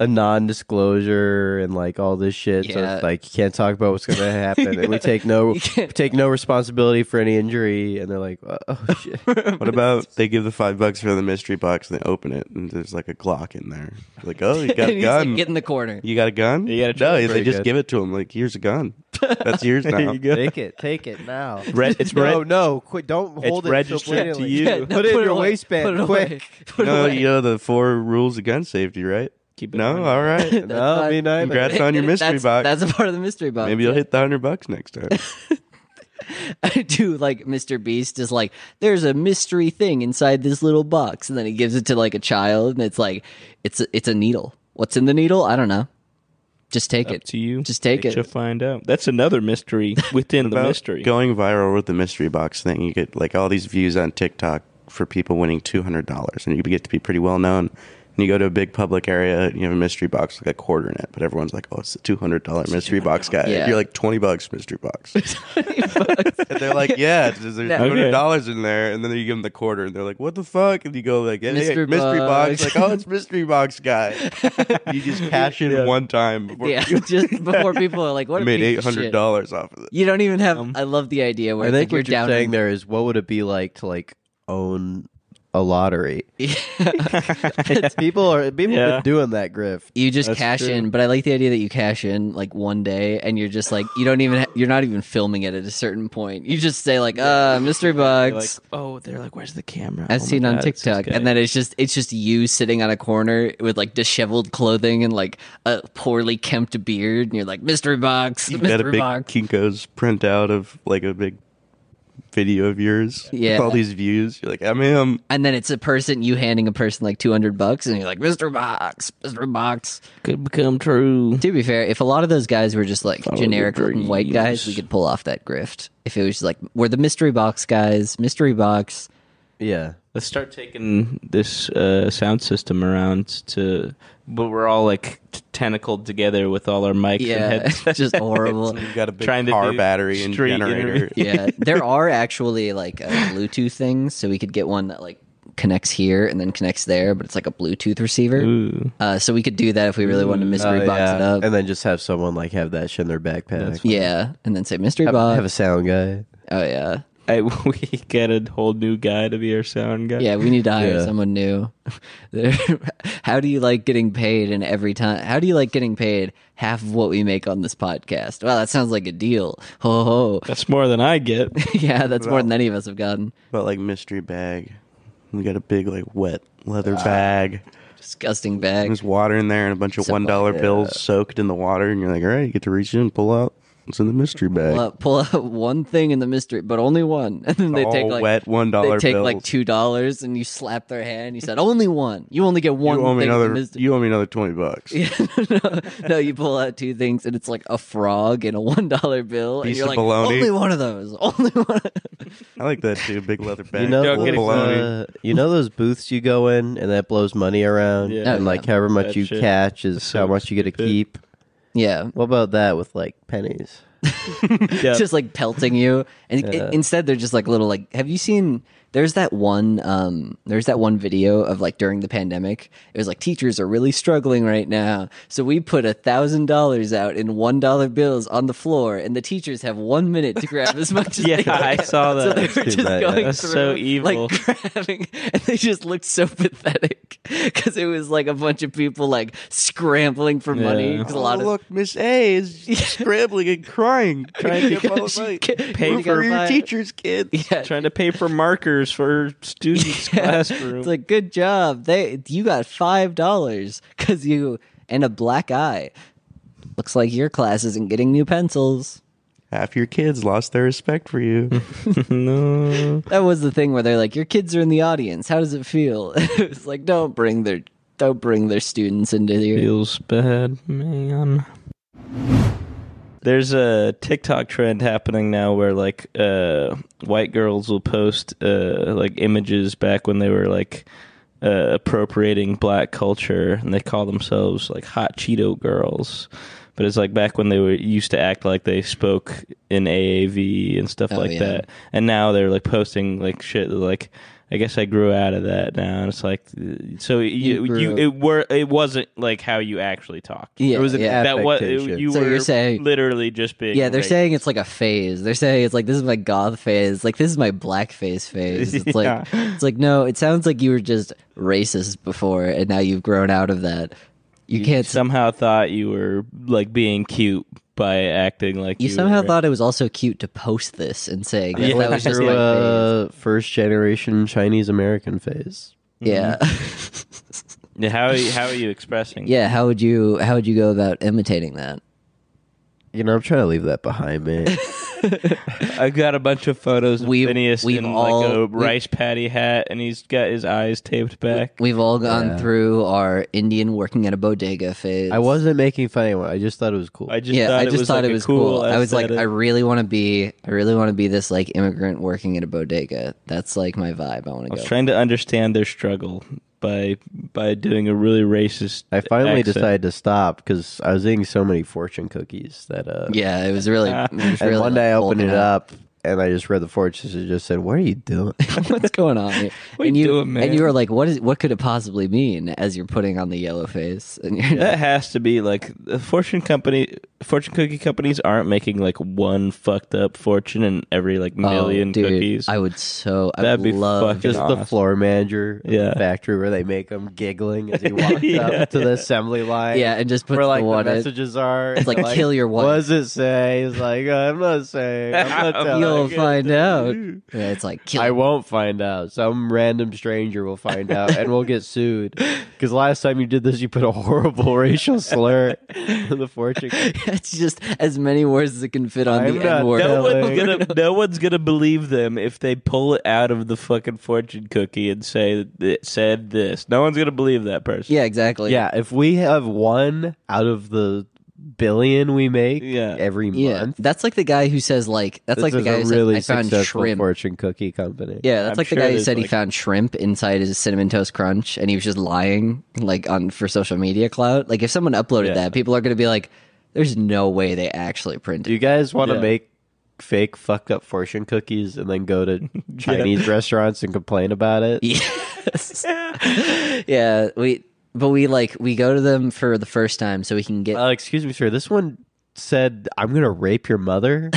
a non-disclosure and like all this shit. So it's like you can't talk about what's going to happen, and we take no You take no responsibility for any injury. And they're like, oh, oh shit. What about they give the five bucks for the mystery box and they open it and there's like a Glock in there? Like, oh, you got a gun. like, "Get in the corner." you got a gun? You got a no, they just good. give it to him. Like, here's a gun. That's yours now. There you go. take it, take it now. Re- it's no, red. no, quit! Don't hold It's it. registered so to you. Yeah, no, Put it in your away. waistband, Put it quick. away. Put it No, away. you know the four rules of gun safety, right? Keep it No, on. all right. That's No, not- me neither. Congrats on your mystery that's, box. That's a part of the mystery box. Maybe you'll hit the hundred bucks next time. I do like Mr. Beast is like, there's a mystery thing inside this little box, and then he gives it to like a child, and it's like, it's a, it's a needle. What's in the needle? I don't know. Just take Up it. to you. Just take it. You it. should find out. That's another mystery within the mystery. Going viral with the mystery box thing, you get like all these views on TikTok for people winning two hundred dollars, and you get to be pretty well known. And you go to a big public area, and you have a mystery box with like a quarter in it, but everyone's like, "Oh, it's a two hundred dollar mystery box guy." Yeah. You're like twenty bucks mystery box, and they're like, "Yeah, there's two Yeah. hundred dollars in there," and then you give them the quarter, and they're like, "What the fuck?" And you go like, hey, Mystery "Mystery box," box. like, "Oh, it's mystery box guy." you just cash in one time before yeah, you just before people are like, what a made eight hundred dollars off of it. You don't even have. Um, I love the idea where I think like what you're you're down saying in- there is, what would it be like to like own a lottery? people are people Yeah. been doing that Griff. You just That's cash true. in, but I like the idea that you cash in like one day, and you're just like you don't even ha- you're not even filming it at a certain point. You just say like, "Uh, mystery They're box." like, oh, they're like, where's the camera? I've Oh my seen on God, it's TikTok, guy. and then it's just it's just you sitting on a corner with like disheveled clothing and like a poorly kempt beard, and you're like, "Mystery box, You got a mystery big box." Kinko's printout of like a big video of yours. Yeah. with Yeah. all these views. You're like, I'm him. And then it's a person you handing a person like two hundred bucks, and you're like, Mr. box, Mr. box." could become true. To be fair, if a lot of those guys were just like Follow generic white guys, we could pull off that grift. If it was just like we're the mystery box guys, mystery box. Yeah. Let's start taking this uh, sound system around to, but we're all like t- tentacled together with all our mics Yeah, and heads. it's just horrible. You got a big Trying to car do battery and generator. interview. yeah, there are actually like uh, Bluetooth things, so we could get one that like connects here and then connects there, but it's like a Bluetooth receiver. Uh, so we could do that if we really wanted to mystery Oh, box yeah. it up. and then just have someone like have that shit in their backpack. yeah, and then say mystery Have, box. have a sound guy. oh yeah, I, we get a whole new guy to be our sound guy. yeah. We need to hire Yeah. someone new. how do you like getting paid? And every time, how do you like getting paid half of what we make on this podcast? Well, that sounds like a deal. Ho ho. That's more than I get. yeah, that's more than any of us have gotten. But like mystery bag. We got a big like wet leather Ah. bag. Disgusting bag. There's water in there and a bunch of So- one dollar yeah. bills soaked in the water, and you're like, all right, you get to reach in, and pull out. What's in the mystery bag? Pull out, pull out one thing in the mystery, but only one, and then they All take like wet one they take bills. like two dollars, and you slap their hand. You said only one. You only get one you owe me thing. in the another. mystery. You owe me another twenty bucks. Yeah, no, no, you pull out two things, and it's like a frog and a one dollar bill, and you're of like, bologna. only one of those, only one. I like that too. Big leather bag. You know, Don't full get of it- bologna. uh, you know those booths you go in and that blows money around, Yeah. and Oh, like yeah. however much That you shit. catch is how so much you get to stupid. keep. Yeah, What about that with like pennies? Yep. just like pelting you. And i- Yeah. instead, they're just like little like. Have you seen? There's that one. Um, there's that one video of like during the pandemic. It was like teachers are really struggling right now, so we put a thousand dollars out in one dollar bills on the floor, and the teachers have one minute to grab as much as Yeah, they can. I saw So that. they were just bad, yeah. going That's through, so evil. like grabbing, and they just looked so pathetic because it was like a bunch of people like scrambling for money. Yeah. 'cause a lot oh, of look, Miss A is scrambling and crying, trying to get all She money. Pay you for your buy- teachers, kid. yeah, Trying to pay for markers for students' classroom. It's like good job. They you got five dollars because you and a black eye. Looks like your class isn't getting new pencils. Half your kids lost their respect for you. no. That was the thing where they're like, your kids are in the audience. How does it feel? it was like, don't bring their don't bring their students into here. Feels bad, man. There's a TikTok trend happening now where like uh, white girls will post uh, like images back when they were like uh, appropriating black culture, and they call themselves like hot Cheeto girls. But it's like back when they were used to act like they spoke in AAVE and stuff Oh, like yeah. that, and now they're like posting like shit like. I guess I grew out of that now, and it's like, so you, grew you, it were, it wasn't like how you actually talked. Yeah, It was an yeah. that was affectation. you So were you're saying- literally just being. Yeah, they're racist. saying it's like a phase. They're saying it's like this is my goth phase. Like this is my blackface phase. It's like it's like no. It sounds like you were just racist before, and now you've grown out of that. You, you can't. Somehow thought you were like being cute by acting like you you somehow were- thought it was also cute to post this and say Yeah, that was just through my uh, phase. a first generation Chinese American phase. Mm-hmm. Yeah, Yeah, how are you, how are you expressing? yeah. How would you how would you go about imitating that? You know, I'm trying to leave that behind me. I got a bunch of photos of We've- Phineas we've in all- like a we- rice patty hat, and he's got his eyes taped back. We've all gone Yeah. through our Indian working at a bodega phase. I wasn't making fun of anyone. I just thought it was cool. I just yeah, thought I it just was thought like it a was cool. I was like, aesthetic. I really want to be, I really want to be this like immigrant working at a bodega. That's like my vibe. I want to I to was go. trying to understand their struggle by by doing a really racist. I finally accent. decided to stop because I was eating so many fortune cookies that uh yeah, it was really. It was and really one day I opened it bulking up and I just read the fortune and just said, "What are you doing?" What's going on here? What and you you doing, man? and you were like, "What is? What could it possibly mean?" As you're putting on the yellow face, and you're That has to be like the fortune company. Fortune cookie companies aren't making like one fucked up fortune in every like Oh, million dude, cookies. I would so. I That'd would be love. fucking just awesome. the floor manager of Yeah. the factory where they make them giggling as he walks Yeah. up to the assembly line. Yeah, and just put where like the the, one in. messages are. It's like, They're kill your wife. What does it say? He's like, I'm not saying. I'm not telling. You'll find out. Yeah, it's like kill. I won't find out. Some random stranger will find out, and we'll get sued. Because last time you did this, you put a horrible racial slur in the fortune. it's just as many words as it can fit on I'm the not N word. no one's gonna no one's gonna believe them if they pull it out of the fucking fortune cookie and say that it said this. No one's gonna believe that person. Yeah, exactly. Yeah, if we have one out of the billion we make Yeah. every Yeah, month, that's like the guy who says like that's this like the guy a who said really I found shrimp. fortune cookie company. Yeah, that's I'm like the guy who there's, said he found shrimp inside his cinnamon toast crunch, and he was just lying like on for social media clout. Like if someone uploaded Yeah. that, people are going to be like, "There's no way they actually Do printed." you guys want to Yeah. make fake fucked up fortune cookies and then go to Chinese restaurants and complain about it? Yes. yeah, we but we like we go to them for the first time so we can get Uh, excuse me, sir. This one said, "I'm gonna rape your mother."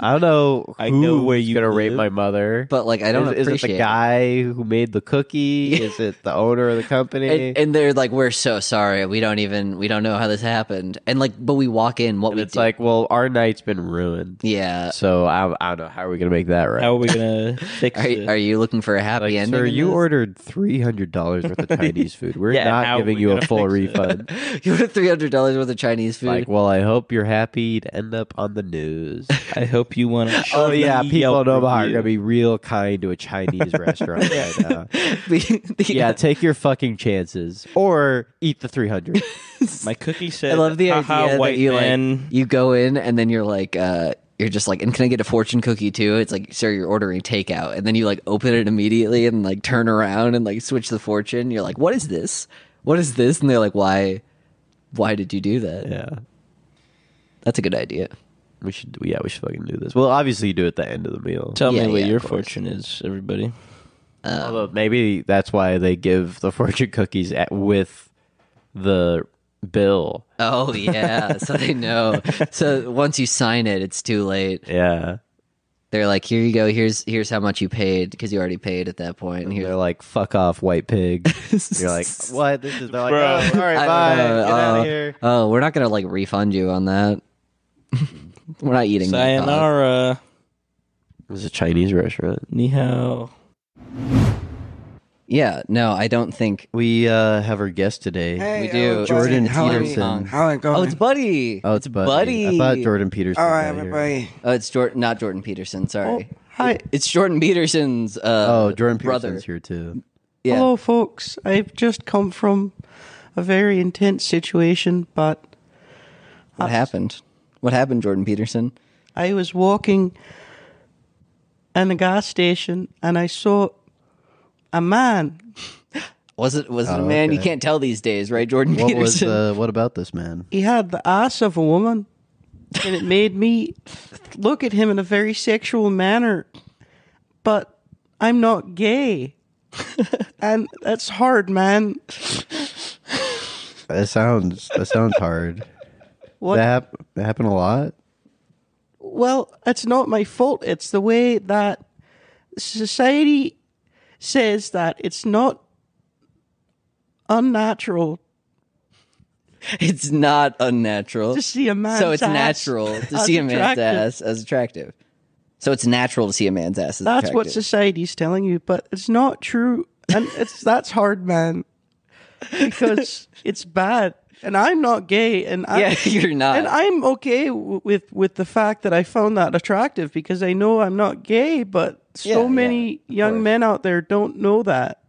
I don't know. I know where you gonna rape my mother. but like I don't is, is it the guy who made the cookie? is it the owner of the company? And, and they're like, "We're so sorry. We don't even we don't know how this happened." And like, but we walk in. What And we it's do, like, well, our night's been ruined. yeah. So I, I don't know. How are we gonna make that right? How are we gonna fix Are, this? are you looking for a happy like, ending? sir, you this? ordered three hundred dollars worth of Chinese food. We're Yeah, not giving we you a full refund. you ordered three hundred dollars worth of Chinese food. Like, well, I hope you're happy to end up on the news. I hope you want to. oh yeah, people in Omaha are gonna be real kind to a Chinese restaurant right now. Yeah, take your fucking chances, or eat the three hundred. My cookie said. I love the "Haha, idea white that you man. like you go in and then you're like uh you're just like and can I get a fortune cookie too? It's like sir you're ordering takeout and then you like open it immediately and like turn around and like switch the fortune. You're like what is this? What is this? And they're like why why did you do that? Yeah. That's a good idea. We should. Yeah, we should fucking do this. Well, obviously, you do it at the end of the meal. Tell Yeah, me what yeah, your of course. fortune is, everybody. Um, Although maybe that's why they give the fortune cookies at, with the bill. oh yeah, so they know. So once you sign it, it's too late. Yeah. They're like, "Here you go. Here's here's how much you paid because you already paid at that point." And And here, they're like, "Fuck off, white pig." You're like, "What?" This is. They're like, Bro. "Oh, all right, I- bye. uh, Get out uh, of here." oh, we're not gonna like refund you on that. we're not eating that dog. Sayonara, It was a Chinese restaurant. ni hao. Yeah, no, I don't think We uh, have our guest today. we do. Jordan It's Young Peterson. How it going? Oh, it's Buddy. Oh, it's Buddy. I thought Jordan Peterson. All right, was right, here. everybody. Oh, it's Jordan, not Jordan Peterson. Sorry. Hi. It's Jordan Peterson's. Uh, Oh, Jordan brother. Peterson's here too. Yeah. Hello, folks. I've just come from a very intense situation, but What happened? What happened, Jordan Peterson? I was walking in a gas station and I saw a man. Was it was it a Oh, man? You okay. can't tell these days, right, Jordan What was Peterson? uh, what about this man? He had the ass of a woman, and it made me look at him in a very sexual manner. But I'm not gay, and that's hard, man. That sounds that sounds hard. What? That, hap- that happened a lot. Well, it's not my fault. It's the way that society says that it's not unnatural it's not unnatural. to see a man's so it's ass natural to as see a man's attractive. ass as attractive. So it's natural to see a man's ass as attractive. That's what attractive. society's telling you, but it's not true, and it's that's hard, man, because it's bad. And I'm not gay, and I, yeah, you're not. and I'm okay w- with with the fact that I found that attractive because I know I'm not gay, but so yeah, many of young course. men out there don't know that.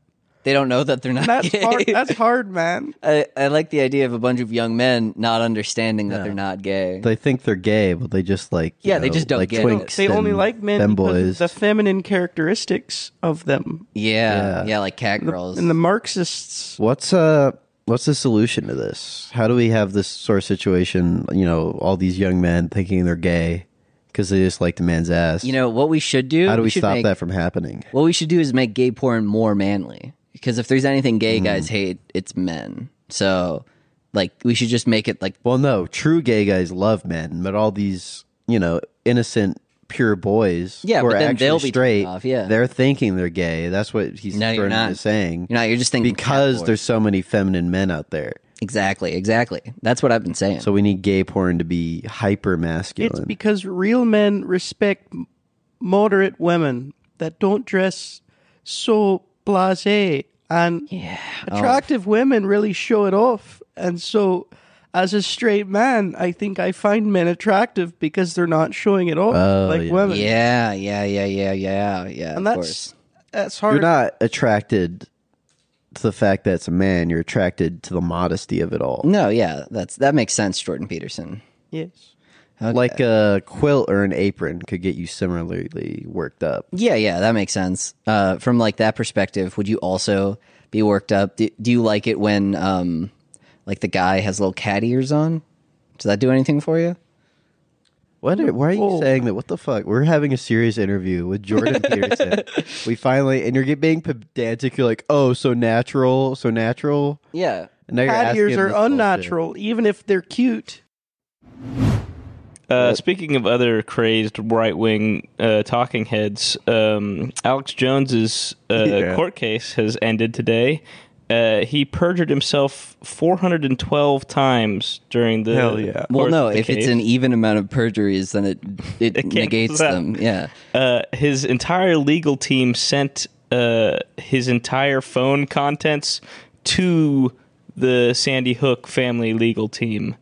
they don't know that they're not That's gay. hard. That's hard, man. I, I like the idea of a bunch of young men not understanding that they're not gay. They think they're gay, but they just like you Yeah, they just don't like get it. twinks They only like men them because boys. of the feminine characteristics of them. yeah, yeah, Yeah. like cat The- girls. and the Marxists. What's uh what's the solution to this? How do we have this sort of situation? You know, all these young men thinking they're gay because they just like the man's ass. you know what we should do? how do we, should stop make- that from happening? What we should do is make gay porn more manly. Because if there's anything gay Hmm. guys hate, it's men. So, like, we should just make it like Well, no, true gay guys love men, but all these you know innocent pure boys Yeah, who but are then actually they'll be turned straight, off, yeah. they're thinking they're gay. That's what he's No, you're not. saying. you know you're just thinking because cat porn. there's so many feminine men out there. exactly, exactly. That's what I've been saying. So we need gay porn to be hyper masculine. It's because real men respect m- moderate women that don't dress so blasé, and yeah, oh, attractive women really show it off. And so, as a straight man, I think I find men attractive because they're not showing it off Oh, like yeah. women. yeah, yeah, yeah, yeah, yeah, yeah. and that's course. that's hard. you're not attracted to the fact that it's a man. You're attracted to the modesty of it all. No, yeah, that's that makes sense, Jordan Peterson. yes. Okay. Like a quilt or an apron could get you similarly worked up. Yeah, yeah, that makes sense. Uh, from like that perspective, would you also be worked up? Do, do you like it when um, like the guy has little cat ears on? Does that do anything for you? What? Are, why are you Whoa. saying that? What the fuck? We're having a serious interview with Jordan Peterson. We finally, and you're being pedantic. You're like, oh, so natural, so natural. Yeah. And now you're Cat asking ears him are this bullshit. unnatural, even if they're cute. Uh, speaking of other crazed right wing uh, talking heads, um, Alex Jones's uh, Yeah. court case has ended today. Uh, he perjured himself 412 times during the. Hell yeah. Well, no. of the If it's an even amount of perjuries, then it it, It negates cancels them. Yeah. uh, his entire legal team sent uh, his entire phone contents to the Sandy Hook family legal team,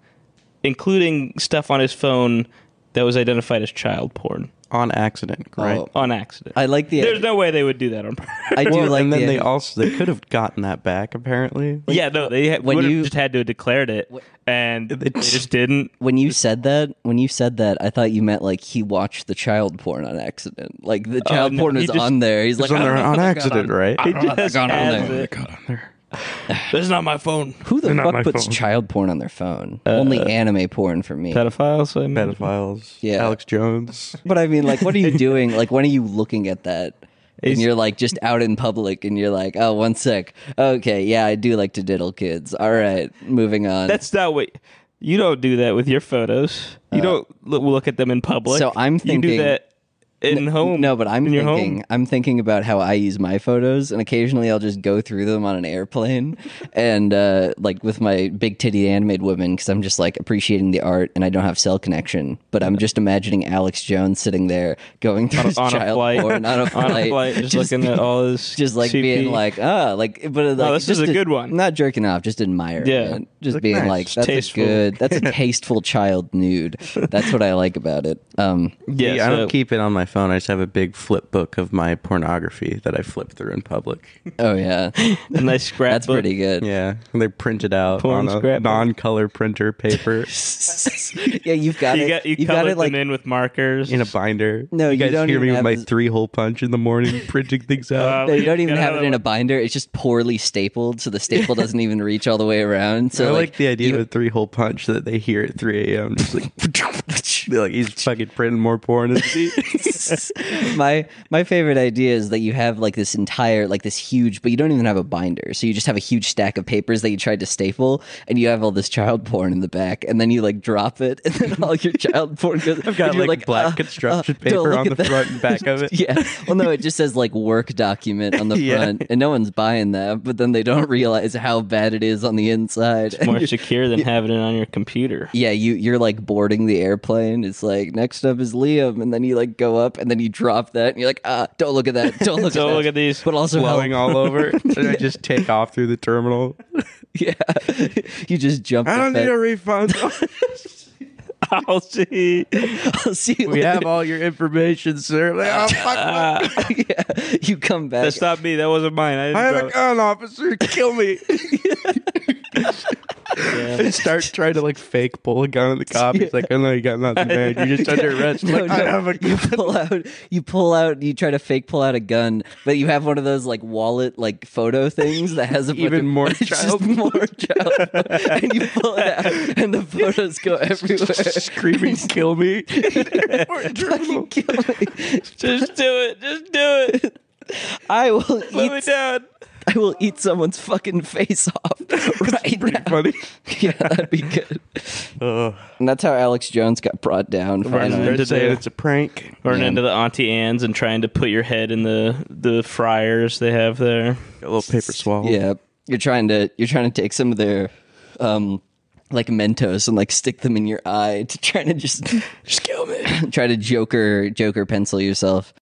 including stuff on his phone that was identified as child porn on accident, right? Oh, on accident. I like the. There's no way they would do that on purpose. I do Well, like and then the. they also they could have gotten that back apparently. yeah, no, they ha- when would have you- just had to have declared it, and they just didn't. when you said that, when you said that, I thought you meant like he watched the child porn on accident. Like the uh, child no, porn he was just- on there. He's It's like, on I there don't know on how that got accident, on- right? I don't know how that just got on has there. it. Got on there. This is not my phone. Who the Not fuck my puts phone. child porn on their phone? Uh, Only anime porn for me. Pedophiles. I imagine. Pedophiles. Yeah. Alex Jones. But I mean, like, what are you doing? Like, when are you looking at that? And It's- you're like just out in public, and you're like, "Oh, one sec. Okay, yeah, I do like to diddle kids. All right, moving on." That's not what you don't do that with your photos. You uh, don't look, look at them in public. So I'm you thinking- do that in home. No, but I'm thinking home. I'm thinking about how I use my photos, and occasionally I'll just go through them on an airplane, and uh, like with my big titty animated women, because I'm just like appreciating the art, and I don't have cell connection. But I'm just imagining Alex Jones sitting there going through his on a child flight, porn on a flight, on a flight, just, looking at all his, just like CP. being like ah, like but like this is just a good one. Not jerking off, just admiring Yeah. it, just Like, being nice. like that's Tasteful. a good, that's a tasteful child nude. That's what I like about it. Um, yeah, Yeah, I don't keep it on my phone. I just have a big flip book of my pornography that I flip through in public. oh yeah, a nice scrapbook. that's pretty good. Yeah, and they're printed out Porn on a non-color printer paper yeah, you've got You it. got you have covered got it them like in with markers. in a binder. No, you you guys don't hear even me with have my three-hole punch in the morning, printing things out. Uh, no, you don't even have it in a binder. It's just poorly stapled, so the staple doesn't even reach all the way around. So I like, the idea you- of a three-hole punch that they hear at 3 a.m. Just like, they're like he's fucking printing more porn. My my favorite idea is that you have like this entire like this huge, but you don't even have a binder. So you just have a huge stack of papers that you tried to staple, and you have all this child porn in the back, and then you like drop it, and then all your child porn goes. I've got you're like, black "Uh, construction uh, paper on the that." front and back of it. yeah. Well, no, it just says like work document on the Yeah. front, and no one's buying that. But then they don't realize how bad it is on the inside. And more secure than having it on your computer. yeah, you you're like boarding the airplane. It's like next up is Liam, and then you like go up, and then you drop that, and you're like, ah, don't look at that, don't look Don't at look that. at these. But also Blowing help. all over, and I just take off through the terminal. yeah, you just jump. I the don't need a refund. I'll see. I'll see you we later. have all your information, sir. Like, oh, fuck, what? yeah, you come back. That's not me. That wasn't mine. I, didn't I have a gun, officer. Kill me. I start trying to like fake pull a gun at the cop. He's like, "Oh no, you got nothing, man. You're just under arrest." I'm No, I have a you pull out, you pull out, you try to fake pull out a gun, but you have one of those like wallet like photo things that has a bunch Even of, more just child more child, and you pull it out, and the photos go everywhere. Screaming, "Kill me!" Fucking kill me. Just do it. Just do it. I will Put me eat. down. I will eat someone's fucking face off right Pretty now. funny. Yeah, that'd be good. Ugh. And that's how Alex Jones got brought down. Right. Finally. They're Into the- it's a prank. Run Yeah. into the Auntie Anne's and trying to put your head in the the fryers they have there. A little paper swallow. Yeah, you're trying to you're trying to take some of their um like Mentos and like stick them in your eye to try to just just kill me. try to Joker Joker pencil yourself.